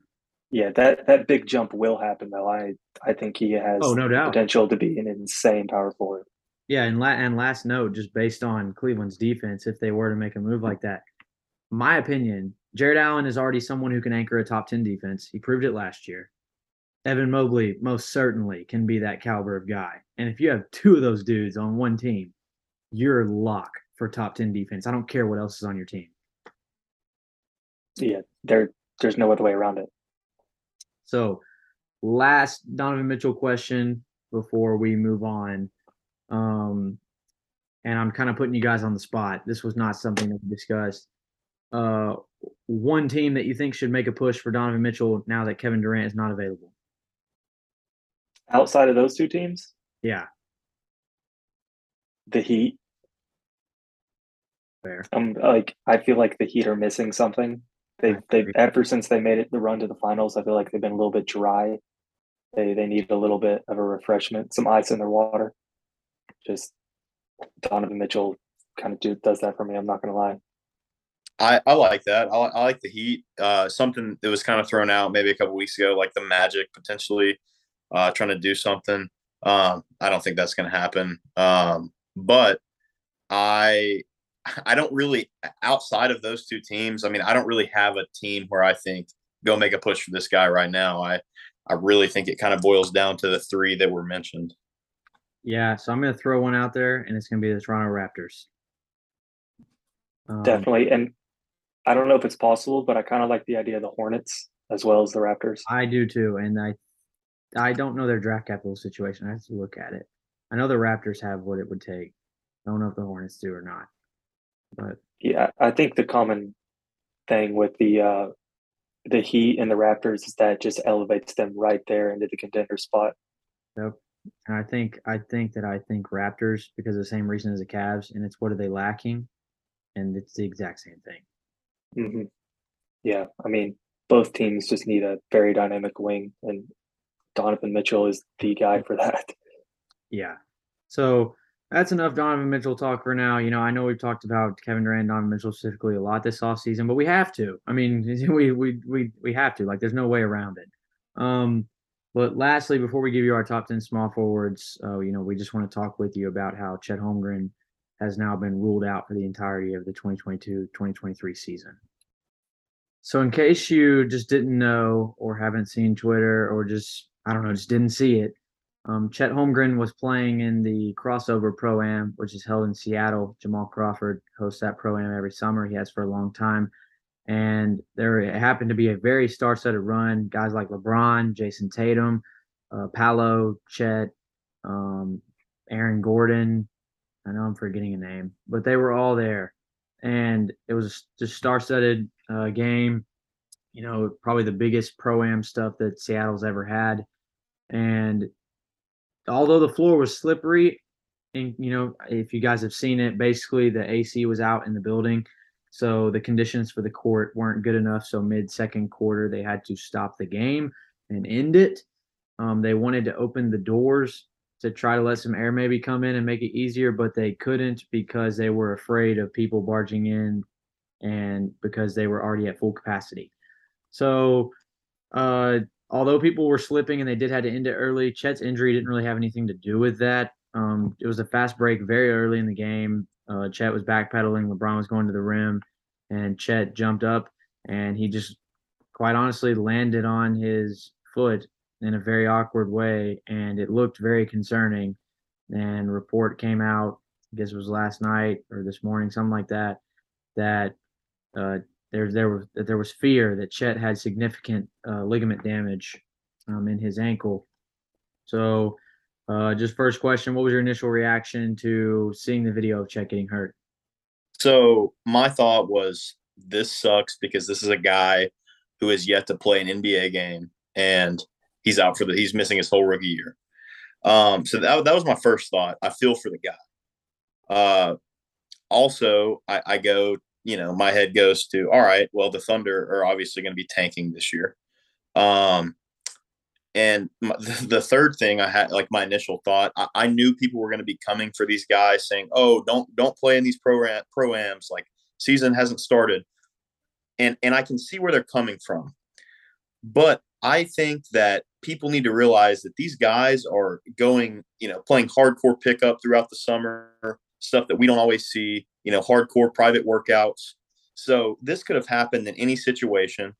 B: Yeah, that that big jump will happen though. I I think he has
A: oh no doubt
B: potential to be an insane power forward.
A: Yeah, and la- and last note, just based on Cleveland's defense, if they were to make a move like that, my opinion, Jarrett Allen is already someone who can anchor a top ten defense. He proved it last year. Evan Mobley most certainly can be that caliber of guy. And if you have two of those dudes on one team, you're lock for top 10 defense. I don't care what else is on your team.
B: Yeah, there there's no other way around it.
A: So, last Donovan Mitchell question before we move on. Um, and I'm kind of putting you guys on the spot. This was not something that we discussed. Uh, one team that you think should make a push for Donovan Mitchell now that Kevin Durant is not available.
B: Outside of those two teams?
A: Yeah.
B: The Heat.
A: Fair.
B: Um, like I feel like the Heat are missing something. They they ever since they made it the run to the finals, I feel like they've been a little bit dry. They they need a little bit of a refreshment, some ice in their water. Just Donovan Mitchell kind of do, does that for me. I'm not gonna lie.
C: I, I like that. I, I like the Heat. Uh, something that was kind of thrown out maybe a couple weeks ago, like the Magic potentially uh, trying to do something. Um, I don't think that's going to happen. Um, but I I don't really outside of those two teams. I mean, I don't really have a team where I think go make a push for this guy right now. I I really think it kind of boils down to the three that were mentioned.
A: Yeah, so I'm going to throw one out there, and it's going to be the Toronto Raptors.
B: Um, Definitely, and I don't know if it's possible, but I kind of like the idea of the Hornets as well as the Raptors.
A: I do too, and I I don't know their draft capital situation. I have to look at it. I know the Raptors have what it would take. I don't know if the Hornets do or not. But
B: yeah, I think the common thing with the uh the Heat and the Raptors is that just elevates them right there into the contender spot.
A: Yep. And I think I think that I think Raptors because of the same reason as the Cavs, and it's what are they lacking, and it's the exact same thing.
B: Mm-hmm. Yeah, I mean, both teams just need a very dynamic wing, and Donovan Mitchell is the guy for that.
A: Yeah. So that's enough Donovan Mitchell talk for now. You know, I know we've talked about Kevin Durant, Donovan Mitchell specifically a lot this offseason, but we have to. I mean, we we we we have to. Like, there's no way around it. Um, but lastly, before we give you our top 10 small forwards, uh, you know, we just want to talk with you about how Chet Holmgren has now been ruled out for the entirety of the 2022-2023 season. So in case you just didn't know or haven't seen Twitter or just I don't know, just didn't see it. Um, Chet Holmgren was playing in the crossover pro am, which is held in Seattle. Jamal Crawford hosts that pro am every summer. He has for a long time. And there happened to be a very star studded run. Guys like LeBron, Jayson Tatum, uh, Paolo, Chet, um, Aaron Gordon. I know I'm forgetting a name, but they were all there. And it was just star studded uh, game. You know, probably the biggest pro am stuff that Seattle's ever had. And although the floor was slippery, and you know, if you guys have seen it, basically the AC was out in the building. So the conditions for the court weren't good enough. So mid second quarter, they had to stop the game and end it. Um, they wanted to open the doors to try to let some air maybe come in and make it easier, but they couldn't because they were afraid of people barging in and because they were already at full capacity. So uh, although people were slipping and they did have to end it early, Chet's injury didn't really have anything to do with that. Um, it was a fast break very early in the game. Uh, Chet was backpedaling, LeBron was going to the rim, and Chet jumped up and he just, quite honestly, landed on his foot in a very awkward way, and it looked very concerning. And report came out, I guess it was last night or this morning, something like that, that uh, there there was that there was fear that Chet had significant uh, ligament damage um, in his ankle. So, uh, just first question: What was your initial reaction to seeing the video of Chet getting hurt?
C: So my thought was, this sucks because this is a guy who has yet to play an NBA game, and he's out for the he's missing his whole rookie year. Um, so that that was my first thought. I feel for the guy. Uh, also, I, I go you know, my head goes to, all right, well, the Thunder are obviously going to be tanking this year. Um, and my, the third thing I had, like my initial thought, I, I knew people were going to be coming for these guys, saying, "Oh, don't don't play in these pro proams. Like season hasn't started," and and I can see where they're coming from, but I think that people need to realize that these guys are going, you know, playing hardcore pickup throughout the summer, stuff that we don't always see, you know, hardcore private workouts. So this could have happened in any situation.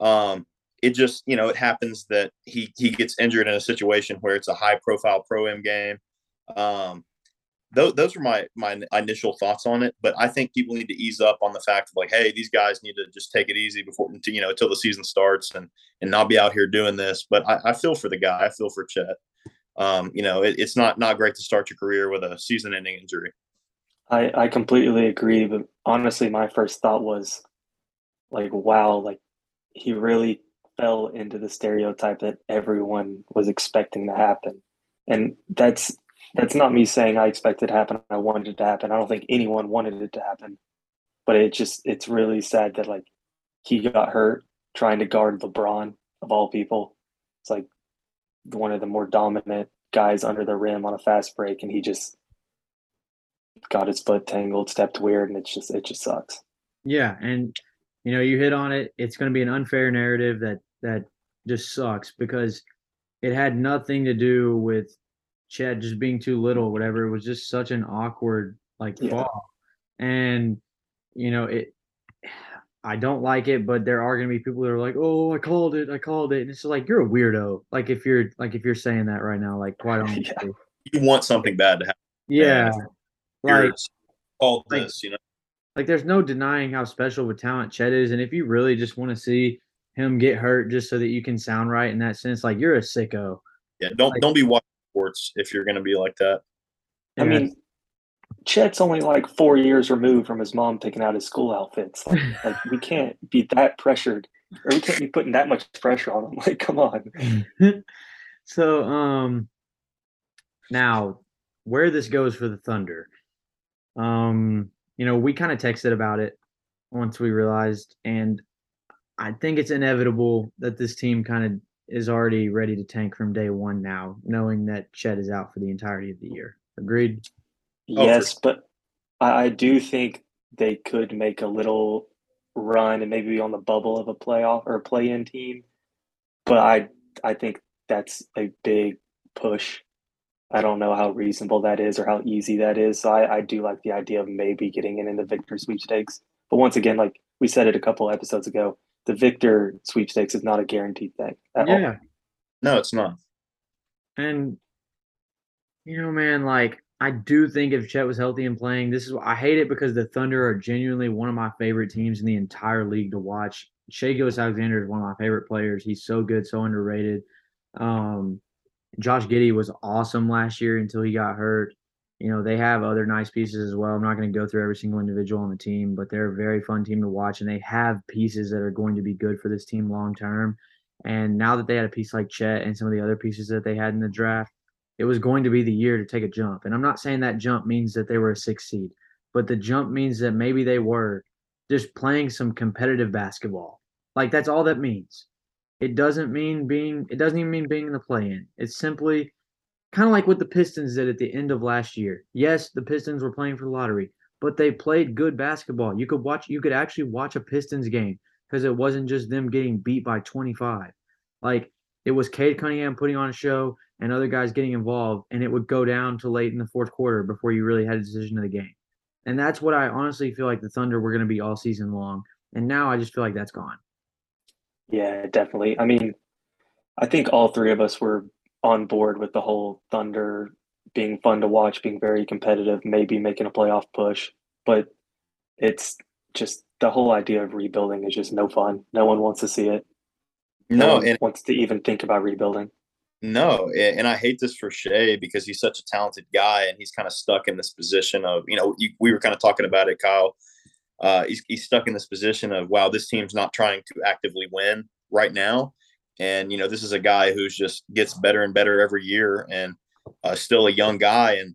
C: Um, it just you know it happens that he he gets injured in a situation where it's a high profile pro am game. Um those, those are my my initial thoughts on it but i think people need to ease up on the fact of like hey these guys need to just take it easy before you know until the season starts and and not be out here doing this. But i, I feel for the guy. I feel for chet. Um you know it, it's not not great to start your career with a season ending injury
B: i i completely agree but honestly my first thought was like wow like he really fell into the stereotype that everyone was expecting to happen. And that's that's not me saying I expected it to happen. I wanted it to happen. I don't think anyone wanted it to happen. But it just it's really sad that like he got hurt trying to guard LeBron of all people. It's like one of the more dominant guys under the rim on a fast break and he just got his foot tangled, stepped weird, and it's just it just sucks.
A: Yeah, and you know, you hit on it. It's going to be an unfair narrative that that just sucks because it had nothing to do with Chet just being too little, whatever. It was just such an awkward like yeah. fall, and you know it. I don't like it, but there are going to be people that are like, "Oh, I called it, I called it," and it's like you're a weirdo. Like if you're like if you're saying that right now, like quite honestly,
C: yeah. you want something bad to happen.
A: Yeah,
C: like all like, this, you know.
A: Like there's no denying how special of a talent Chet is, and if you really just want to see him get hurt just so that you can sound right in that sense, like you're a sicko.
C: Yeah, don't like, don't be watching sports if you're going to be like that.
B: I mean, Chet's only like four years removed from his mom picking out his school outfits. Like, like we can't be that pressured, or we can't be putting that much pressure on him. Like, come on.
A: so, um, now where this goes for the Thunder, um, you know, we kind of texted about it once we realized, and I think it's inevitable that this team kind of is already ready to tank from day one now, knowing that Chet is out for the entirety of the year. Agreed?
B: Yes, oh, but I do think they could make a little run and maybe be on the bubble of a playoff or a play-in team. But I I think that's a big push I don't know how reasonable that is or how easy that is. So I, I do like the idea of maybe getting in in the Victor sweepstakes. But once again, like we said it a couple episodes ago, the Victor sweepstakes is not a guaranteed thing.
A: yeah. All.
C: No, it's not.
A: And you know, man, like I do think if Chet was healthy and playing, this is I hate it because the Thunder are genuinely one of my favorite teams in the entire league to watch. Shai Gilgeous-Alexander is one of my favorite players. He's so good, so underrated. Um, Josh Giddey was awesome last year until he got hurt. You know, they have other nice pieces as well. I'm not going to go through every single individual on the team, but they're a very fun team to watch, and they have pieces that are going to be good for this team long term. And now that they had a piece like Chet and some of the other pieces that they had in the draft, it was going to be the year to take a jump. And I'm not saying that jump means that they were a six seed, but the jump means that maybe they were just playing some competitive basketball. Like that's all that means. It doesn't mean being it doesn't even mean being in the play in. It's simply kind of like what the Pistons did at the end of last year. Yes, the Pistons were playing for the lottery, but they played good basketball. You could watch you could actually watch a Pistons game because it wasn't just them getting beat by 25. Like it was Cade Cunningham putting on a show and other guys getting involved, and it would go down to late in the fourth quarter before you really had a decision of the game. And that's what I honestly feel like the Thunder were going to be all season long. And now I just feel like that's gone.
B: Yeah, definitely. I mean, I think all three of us were on board with the whole Thunder being fun to watch, being very competitive, maybe making a playoff push. But it's just the whole idea of rebuilding is just no fun. No one wants to see it. No, no and wants to even think about rebuilding.
C: No, and I hate this for Shai because he's such a talented guy and he's kind of stuck in this position of, you know, you, we were kind of talking about it, Kyle, uh, he's, he's stuck in this position of wow, this team's not trying to actively win right now, and you know this is a guy who's just gets better and better every year, and uh, still a young guy, and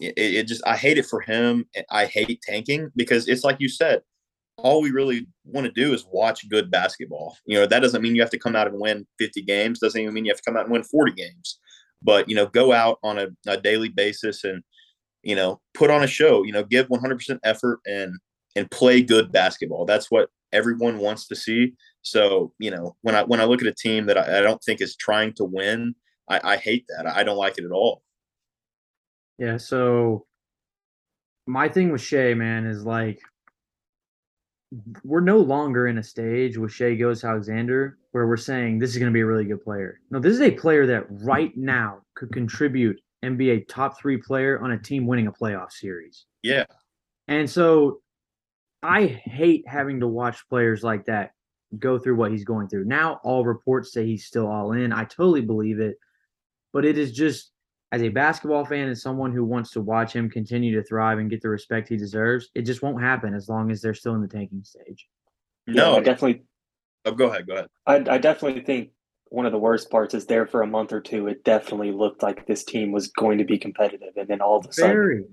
C: it, it, just I hate it for him. I hate tanking because it's like you said, all we really want to do is watch good basketball. You know, that doesn't mean you have to come out and win 50 games. Doesn't even mean you have to come out and win 40 games. But, you know, go out on a, a daily basis and, you know, put on a show, you know, give 100% effort and, and play good basketball. That's what everyone wants to see. So, you know, when I, when I look at a team that I, I don't think is trying to win, I, I hate that. I don't like it at all.
A: Yeah. So my thing with Shai, man, is like, we're no longer in a stage with Shai Gilgeous-Alexander where we're saying this is going to be a really good player. No, this is a player that right now could contribute and be a top three player on a team winning a playoff series.
C: Yeah.
A: And so I hate having to watch players like that go through what he's going through. Now all reports say he's still all in. I totally believe it. But it is just as a basketball fan and someone who wants to watch him continue to thrive and get the respect he deserves, it just won't happen as long as they're still in the tanking stage.
B: No, yeah, I definitely.
C: Oh, go ahead. Go ahead.
B: I, I definitely think one of the worst parts is there for a month or two. It definitely looked like this team was going to be competitive, and then all of a sudden, Very.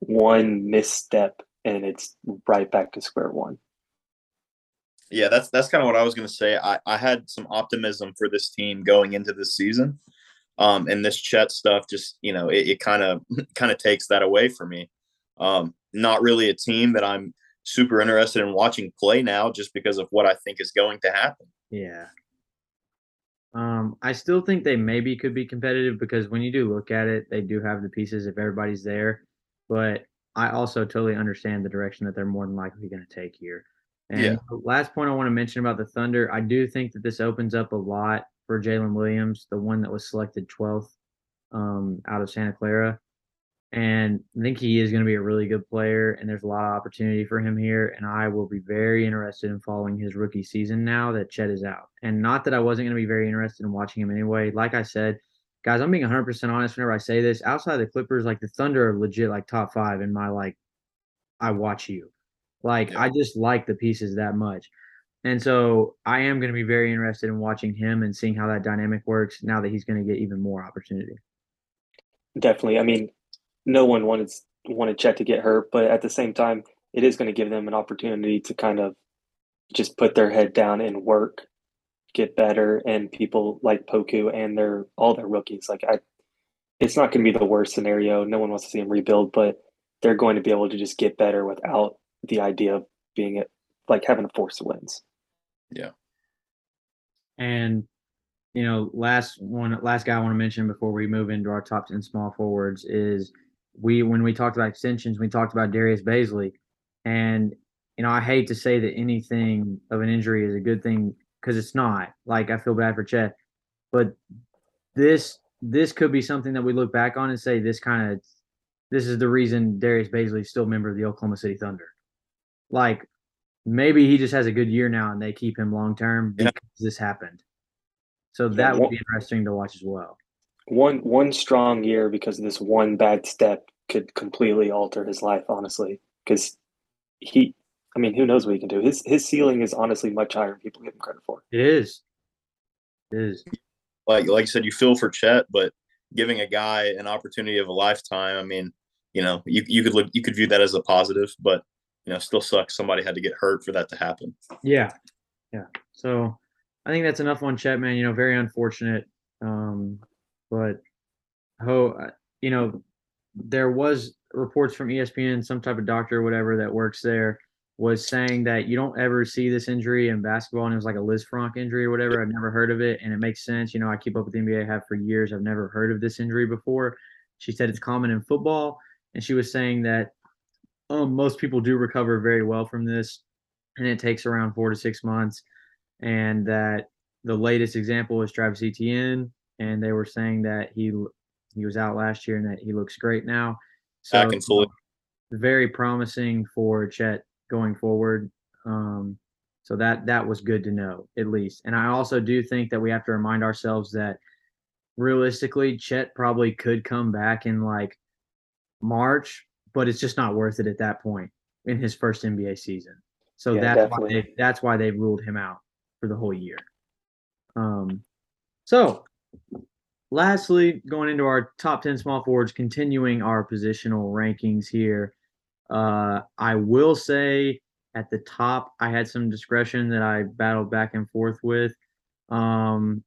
B: one misstep, and it's right back to square one.
C: Yeah, that's that's kind of what I was going to say. I, I had some optimism for this team going into this season. Um, and this Chet stuff just, you know, it kind of kind of takes that away for me. Um, not really a team that I'm super interested in watching play now just because of what I think is going to happen.
A: Yeah. Um, I still think they maybe could be competitive because when you do look at it, they do have the pieces if everybody's there. But I also totally understand the direction that they're more than likely going to take here. And yeah. last point I want to mention about the Thunder, I do think that this opens up a lot for Jalen Williams, the one that was selected 12th um, out of Santa Clara. And I think he is going to be a really good player, and there's a lot of opportunity for him here. And I will be very interested in following his rookie season now that Chet is out. And not that I wasn't going to be very interested in watching him anyway. Like I said, guys, I'm being 100% honest whenever I say this. Outside the Clippers, like the Thunder are legit like top five in my like, I watch you. Like, yeah. I just like the pieces that much. And so I am going to be very interested in watching him and seeing how that dynamic works now that he's going to get even more opportunity.
B: Definitely. I mean, no one wanted wanted Chet to get hurt, but at the same time, it is going to give them an opportunity to kind of just put their head down and work, get better, and people like Poku and their all their rookies. Like I, it's not going to be the worst scenario. No one wants to see them rebuild, but they're going to be able to just get better without the idea of being it, like having to force wins.
C: Yeah.
A: And you know, last one, last guy I want to mention before we move into our top ten small forwards is we when we talked about extensions, we talked about Darius Bazley, and you know, I hate to say that anything of an injury is a good thing because it's not. Like I feel bad for Chet, but this this could be something that we look back on and say this kind of this is the reason Darius Bazley is still a member of the Oklahoma City Thunder. Like maybe he just has a good year now and they keep him long term because yeah. this happened. So that would be interesting to watch as well.
B: One one strong year because of this one bad step could completely alter his life, honestly. Because he, I mean, who knows what he can do? His his ceiling is honestly much higher than people give him credit for.
A: It is. It is.
C: Like like I said, you feel for Chet, but giving a guy an opportunity of a lifetime, I mean, you know, you you could look you could view that as a positive, but you know, still sucks somebody had to get hurt for that to happen.
A: Yeah. Yeah. So I think that's enough on Chet, man. You know, very unfortunate. Um, but ho, you know, there was reports from ESPN, some type of doctor or whatever that works there was saying that you don't ever see this injury in basketball, and it was like a Liz Lisfranc injury or whatever. I've never heard of it, and it makes sense. You know, I keep up with the NBA, I have for years. I've never heard of this injury before. She said it's common in football, and she was saying that um, most people do recover very well from this, and it takes around four to six months. And that the latest example is Travis Etienne, and they were saying that he he was out last year and that he looks great now.
C: So Back and fully.
A: very promising for Chet going forward. Um, so that that was good to know at least. And I also do think that we have to remind ourselves that realistically, Chet probably could come back in like March, but it's just not worth it at that point in his first NBA season. So yeah, that's definitely. why they, that's why they ruled him out for the whole year. Um, so lastly, going into our top ten small forwards, continuing our positional rankings here. Uh, I will say At the top, I had some discretion that I battled back and forth with. Um,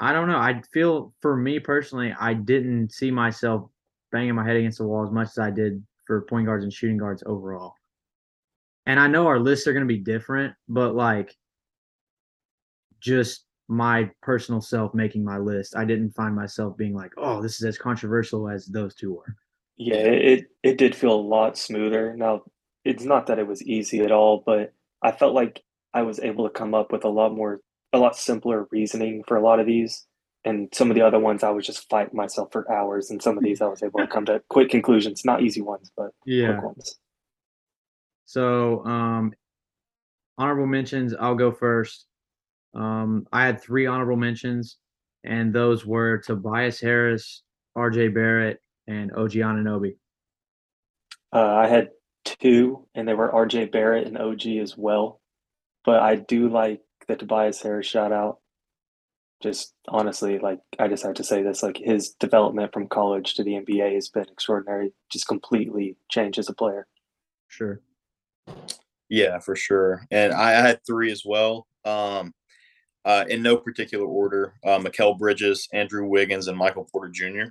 A: I don't know. I feel for me personally, I didn't see myself banging my head against the wall as much as I did for point guards and shooting guards overall. And I know our lists are going to be different, but like just my personal self making my list, I didn't find myself being like, "Oh, this is as controversial as those two were."
B: Yeah, it it did feel a lot smoother. Now, it's not that it was easy at all, but I felt like I was able to come up with a lot more, a lot simpler reasoning for a lot of these. And some of the other ones, I was just fighting myself for hours. And some of these, I was able to come to quick conclusions, not easy ones, but
A: Yeah.
B: quick ones.
A: So, um, honorable mentions, I'll go first. Um, I had three honorable mentions, and those were Tobias Harris, RJ Barrett, and OG Anunoby.
B: Uh, I had two, and they were RJ Barrett and OG as well. But I do like the Tobias Harris shout out. Just honestly, like I just have to say this: like his development from college to the NBA has been extraordinary. Just completely changed as a player.
A: Sure.
C: Yeah, for sure. And I, I had three as well. Um, uh, in no particular order: uh, Mikal Bridges, Andrew Wiggins, and Michael Porter Jr.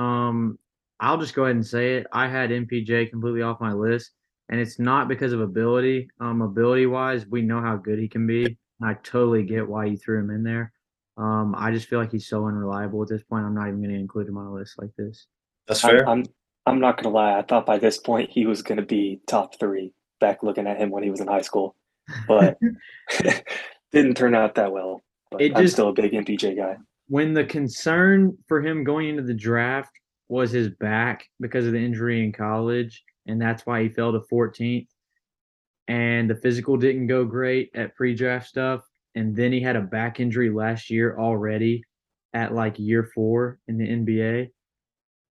A: Um, I'll just go ahead and say it. I had MPJ completely off my list, and it's not because of ability. Um, ability wise, we know how good he can be. And I totally get why you threw him in there. Um, I just feel like he's so unreliable at this point. I'm not even going to include him on a list like this.
C: That's
B: I'm,
C: fair.
B: I'm I'm not gonna lie. I thought by this point he was gonna be top three. Back looking at him when he was in high school, but didn't turn out that well. But
A: It
B: I'm still a big MPJ guy.
A: When the concern for him going into the draft was his back because of the injury in college, and that's why he fell to 14th. And the physical didn't go great at pre-draft stuff, and then he had a back injury last year already at like year four in the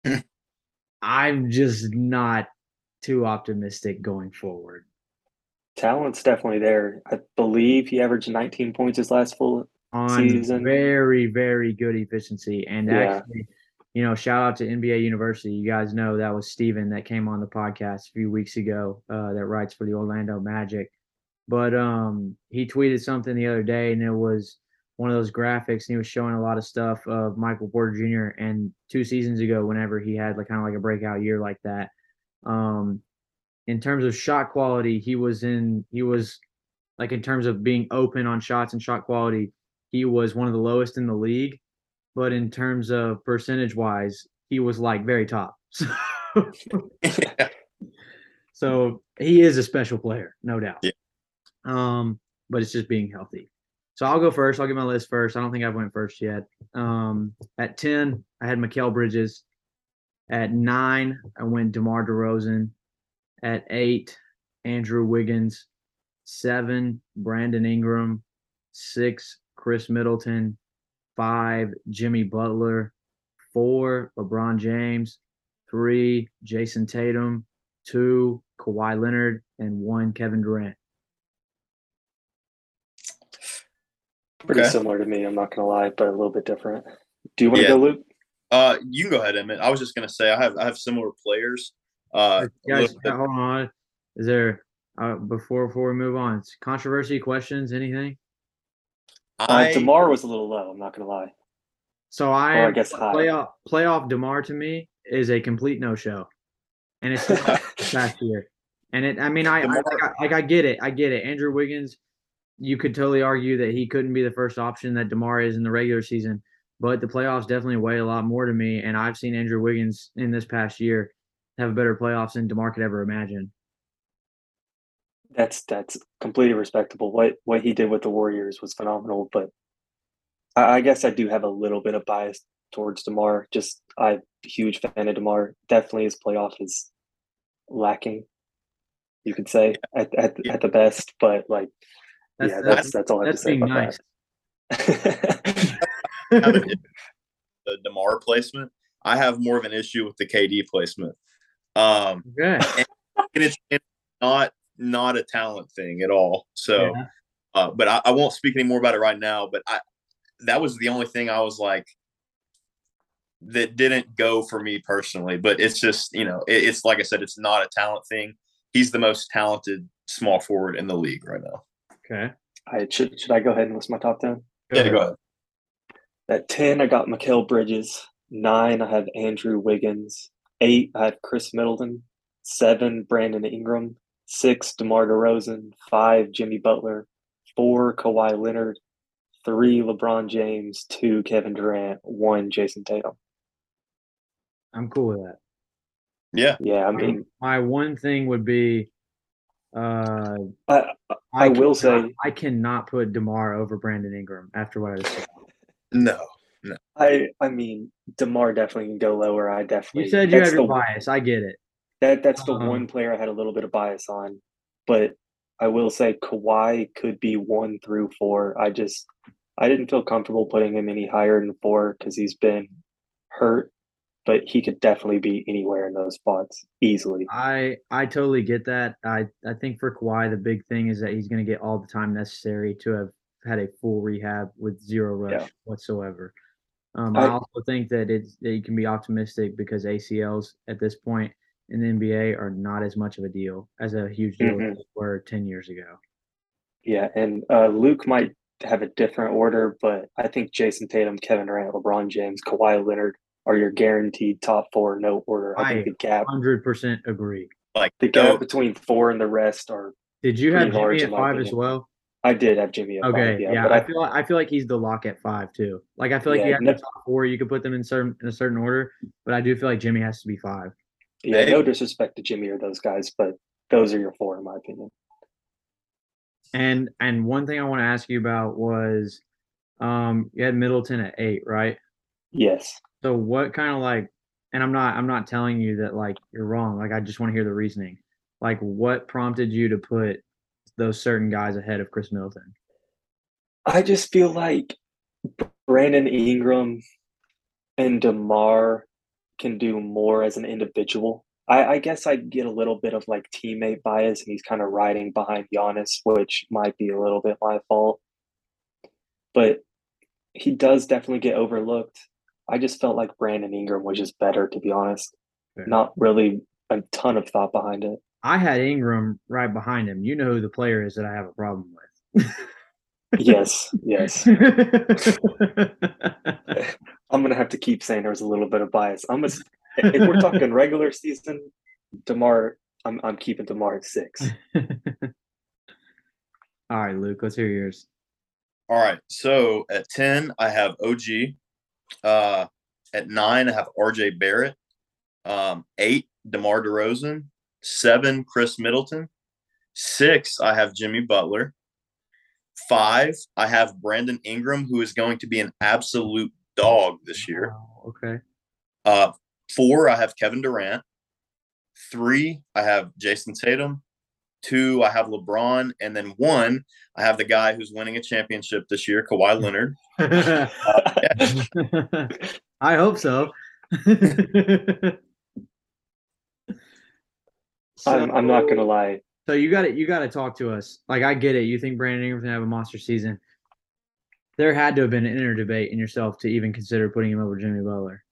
A: NBA. I'm just not too optimistic going forward.
B: Talent's definitely there. I believe he averaged 19 points his last full.
A: On
B: season.
A: very very good efficiency and
B: Yeah.
A: actually you know shout out to nba university you guys know that was steven that came on the podcast a few weeks ago uh, that writes for the orlando magic but um he tweeted something the other day and it was one of those graphics and he was showing a lot of stuff of michael porter jr and two seasons ago whenever he had like kind of like a breakout year like that um in terms of shot quality he was in he was like in terms of being open on shots and shot quality he was one of the lowest in the league, but in terms of percentage wise, he was like very top. So, so he is a special player, no doubt.
C: Yeah.
A: Um, but it's just being healthy. So I'll go first. I'll get my list first. I don't think I've went first yet. Um, at 10, I had Mikal Bridges. At nine, I went DeMar DeRozan. At eight, Andrew Wiggins. Seven, Brandon Ingram. Six, Khris Middleton. Five, Jimmy Butler. Four, LeBron James. Three, Jayson Tatum. Two, Kawhi Leonard. And one, Kevin Durant.
B: Pretty
C: Okay.
B: similar to me. I'm not gonna lie, but a little bit different. Do you want to
C: Yeah.
B: go, Luke?
C: Uh, you can go ahead, Emmett. I was just gonna say I have I have similar players. Uh,
A: Guys, hold on. Is there uh, before before we move on? Controversy questions? Anything?
B: Uh,
C: I
B: Demar was a little low. I'm not gonna lie.
A: So I,
B: Or I guess high.
A: playoff playoff Demar to me is a complete no show, and it's last year. And it, I mean, I, I, like, I like I get it, I get it. Andrew Wiggins, you could totally argue that he couldn't be the first option that Demar is in the regular season, but the playoffs definitely weigh a lot more to me. And I've seen Andrew Wiggins in this past year have better playoffs than Demar could ever imagine.
B: That's that's completely respectable. What what he did with the Warriors was phenomenal, but I, I guess I do have a little bit of bias towards Demar. Just I'm a huge fan of Demar. Definitely his playoff is lacking. You could say at at,
C: Yeah.
B: at the best, but like
A: That's
B: yeah,
A: that's,
B: that's that's all I have to say
A: being
B: about
A: nice.
B: that.
C: have an issue with the Demar placement. I have more of an issue with the KD placement. Um,
A: Okay.
C: and it's, it's not not a talent thing at all. So,
A: Yeah.
C: uh, but I, I won't speak any more about it right now. But I that was the only thing I was like, that didn't go for me personally. But it's just you know, it, it's like I said, it's not a talent thing. He's the most talented small forward in the league right now.
A: Okay.
B: I should should I go ahead and list my top ten?
C: Go yeah, go ahead.
B: At ten, I got Mikal Bridges. Nine, I have Andrew Wiggins. Eight, I have Khris Middleton. Seven, Brandon Ingram. Six, DeMar DeRozan. Five, Jimmy Butler. Four, Kawhi Leonard. Three, LeBron James. Two, Kevin Durant. One, Jayson Tatum.
A: I'm cool with that.
C: Yeah.
B: Yeah. I mean,
A: my, my one thing would be uh,
B: I, I, I will say
A: I cannot put Demar over Brandon Ingram after what I just said.
C: No, no.
B: I I mean Demar definitely can go lower. I definitely.
A: You said you have your bias. I get it.
B: That that's the um, one player I had a little bit of bias on, but I will say Kawhi could be one through four. I just I didn't feel comfortable putting him any higher than four because he's been hurt but he could definitely be anywhere in those spots easily.
A: I I totally get that. I I think for Kawhi the big thing is that he's going to get all the time necessary to have had a full rehab with zero rush yeah. whatsoever. Um, I, I, also think that it's that you can be optimistic because ACLs at this point in the NBA are not as much of a deal as a huge deal mm-hmm. were ten years ago.
B: Yeah, and uh, Luke might have a different order, but I think Jayson Tatum, Kevin Durant, LeBron James, Kawhi Leonard, are your guaranteed top four no order. I, I think the gap
A: hundred percent agree.
B: Like the gap between four and the rest are.
A: Did you have Jimmy at five as well?
B: I did have Jimmy at
A: okay,
B: five.
A: Yeah, yeah I, I, feel like, I feel like he's the lock at five too. Like I feel like yeah, you have no, the top four, you could put them in certain in a certain order, but I do feel like Jimmy has to be five.
B: Yeah, no disrespect to Jimmy or those guys, but those are your four in my opinion.
A: And and one thing I want to ask you about was um you had Middleton at eight, right?
B: Yes.
A: So what kind of like and I'm not I'm not telling you that like you're wrong. Like I just want to hear the reasoning. Like what prompted you to put those certain guys ahead of Khris Middleton?
B: I just feel like Brandon Ingram and DeMar can do more as an individual. I, I, guess I get a little bit of like teammate bias, and he's kind of riding behind Giannis, which might be a little bit my fault. But he does definitely get overlooked. I just felt like Brandon Ingram was just better, to be honest. Not really a ton of thought behind it.
A: I had Ingram right behind him. You know who the player is that I have a problem with.
B: yes, yes. I'm gonna have to keep saying there's a little bit of bias. I'm a, if we're talking regular season, Demar, I'm I'm keeping Demar at six.
A: All right, Luke, let's hear yours.
C: All right, so at ten, I have OG. Uh, at nine, I have RJ Barrett. Um, eight, DeMar DeRozan. Seven, Khris Middleton. Six, I have Jimmy Butler. Five, I have Brandon Ingram, who is going to be an absolute dog this year.
A: Wow, okay.
C: Uh, four, I have Kevin Durant. Three, I have Jayson Tatum. Two, I have LeBron, and then one, I have the guy who's winning a championship this year, Kawhi Leonard. uh,
A: I hope so.
B: so I'm, I'm, not gonna lie.
A: So you got it. You got to talk to us. Like I get it. You think Brandon Ingram can have a monster season? There had to have been an inner debate in yourself to even consider putting him over Jimmy Butler.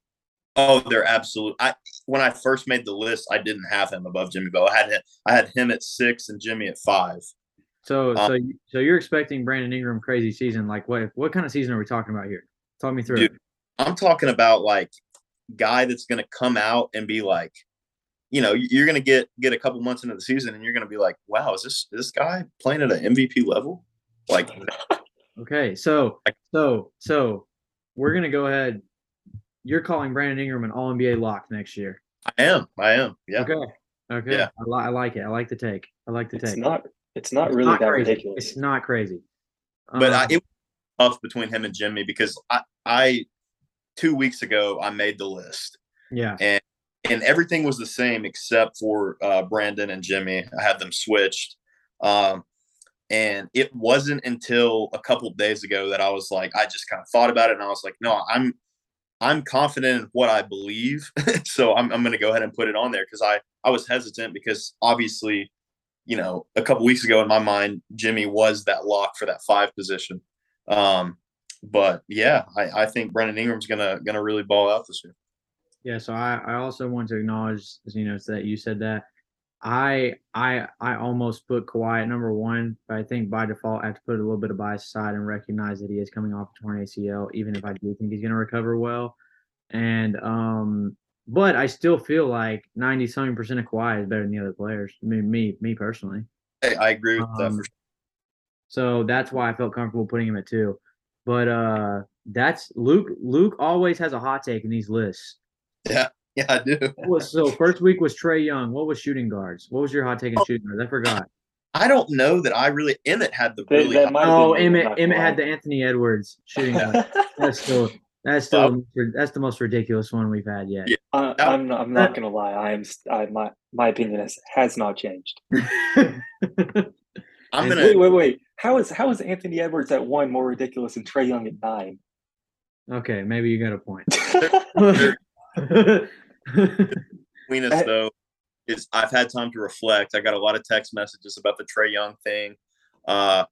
C: Oh, they're absolute. I when I first made the list, I didn't have him above Jimmy Butler. I had him, I had him at six and Jimmy at five.
A: So, um, so, so you're expecting Brandon Ingram crazy season? Like, what what kind of season are we talking about here? Talk me through. Dude,
C: I'm talking about like guy that's going to come out and be like, you know, you're going to get get a couple months into the season and you're going to be like, wow, is this this guy playing at an MVP level? Like,
A: okay, so so so we're going to go ahead. You're calling Brandon Ingram an All NBA lock next year.
C: I am. I am. Yeah.
A: Okay. Okay. Yeah. I, li- I like it. I like the take. I like the
B: it's
A: take.
B: Not it's not it's really not that
A: crazy.
B: ridiculous.
A: It's not crazy.
C: But um, I, it was tough between him and Jimmy because I, I two weeks ago I made the list.
A: Yeah.
C: And and everything was the same except for uh, Brandon and Jimmy. I had them switched. Um, and it wasn't until a couple days ago that I was like, I just kind of thought about it and I was like, no, I'm I'm confident in what I believe. so I'm, I'm going to go ahead and put it on there because I, I was hesitant because obviously you know, a couple weeks ago in my mind, Jimmy was that lock for that five position. Um, but yeah, I, I think Brandon Ingram's gonna gonna really ball out this year.
A: Yeah, so I, I also want to acknowledge, as you know, that you said that. I I I almost put Kawhi at number one, but I think by default I have to put a little bit of bias aside and recognize that he is coming off a torn ACL, even if I do think he's going to recover well. And um, but I still feel like ninety something percent of Kawhi is better than the other players. I mean, me me personally.
C: I, I agree with that.
A: Um,
C: sure.
A: So that's why I felt comfortable putting him at two. But uh, that's Luke. Luke always has a hot take in these lists.
C: Yeah, yeah, I do.
A: Was so first week was Trae Young. What was shooting guards? What was your hot take in oh. shooting guards? I forgot.
C: I don't know that I really Emmett had the really
B: that
C: high-
B: might have
A: Oh, Emmett Emmett had the Anthony Edwards shooting guard. That's still that's still that's the most ridiculous one we've had yet.
C: Yeah.
B: Uh, I, I'm not, I'm not gonna lie. I am. I my my opinion has, has not changed.
C: I'm gonna
B: Wait, wait, wait. How is how is Anthony Edwards at one more ridiculous than Trae Young at nine?
A: okay, maybe you got a point.
C: Between us though is I've had time to reflect. I got a lot of text messages about the Trae Young thing. Uh,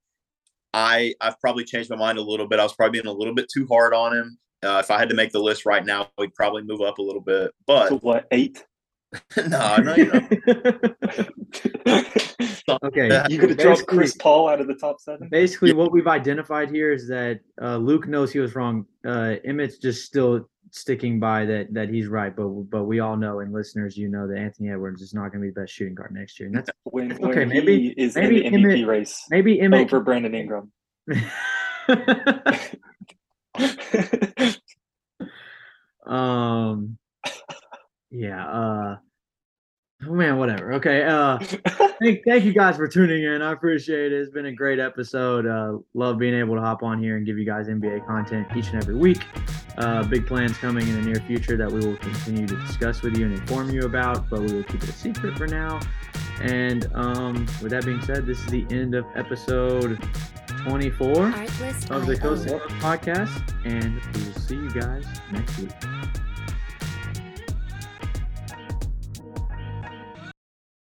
C: I I've probably changed my mind a little bit. I was probably being a little bit too hard on him. Uh, if I had to make the list right now, we'd probably move up a little bit. But
B: so what eight?
C: no, no, you know,
A: okay,
B: You could have dropped Chris Paul out of the top seven.
A: Basically, what we've identified here is that uh, Luke knows he was wrong. Uh, Emmett's just still sticking by that that he's right, but but we all know, and listeners, you know that Anthony Edwards is not going to be the best shooting guard next year, and that's
B: When,
A: Okay,
B: when
A: maybe-
B: he is
A: maybe
B: in the MVP
A: Emmett-
B: race
A: maybe Emmett.
B: over Brandon Ingram.
A: um, yeah. Uh, oh man, whatever. Okay. Uh, thank, thank you guys for tuning in. I appreciate it. It's been a great episode. Uh, love being able to hop on here and give you guys NBA content each and every week. Uh, big plans coming in the near future that we will continue to discuss with you and inform you about, but we will keep it a secret for now. And um, with that being said, this is the end of episode 24
D: Artlist
A: of the
D: IO.
A: Coast podcast, and we will see you guys next week.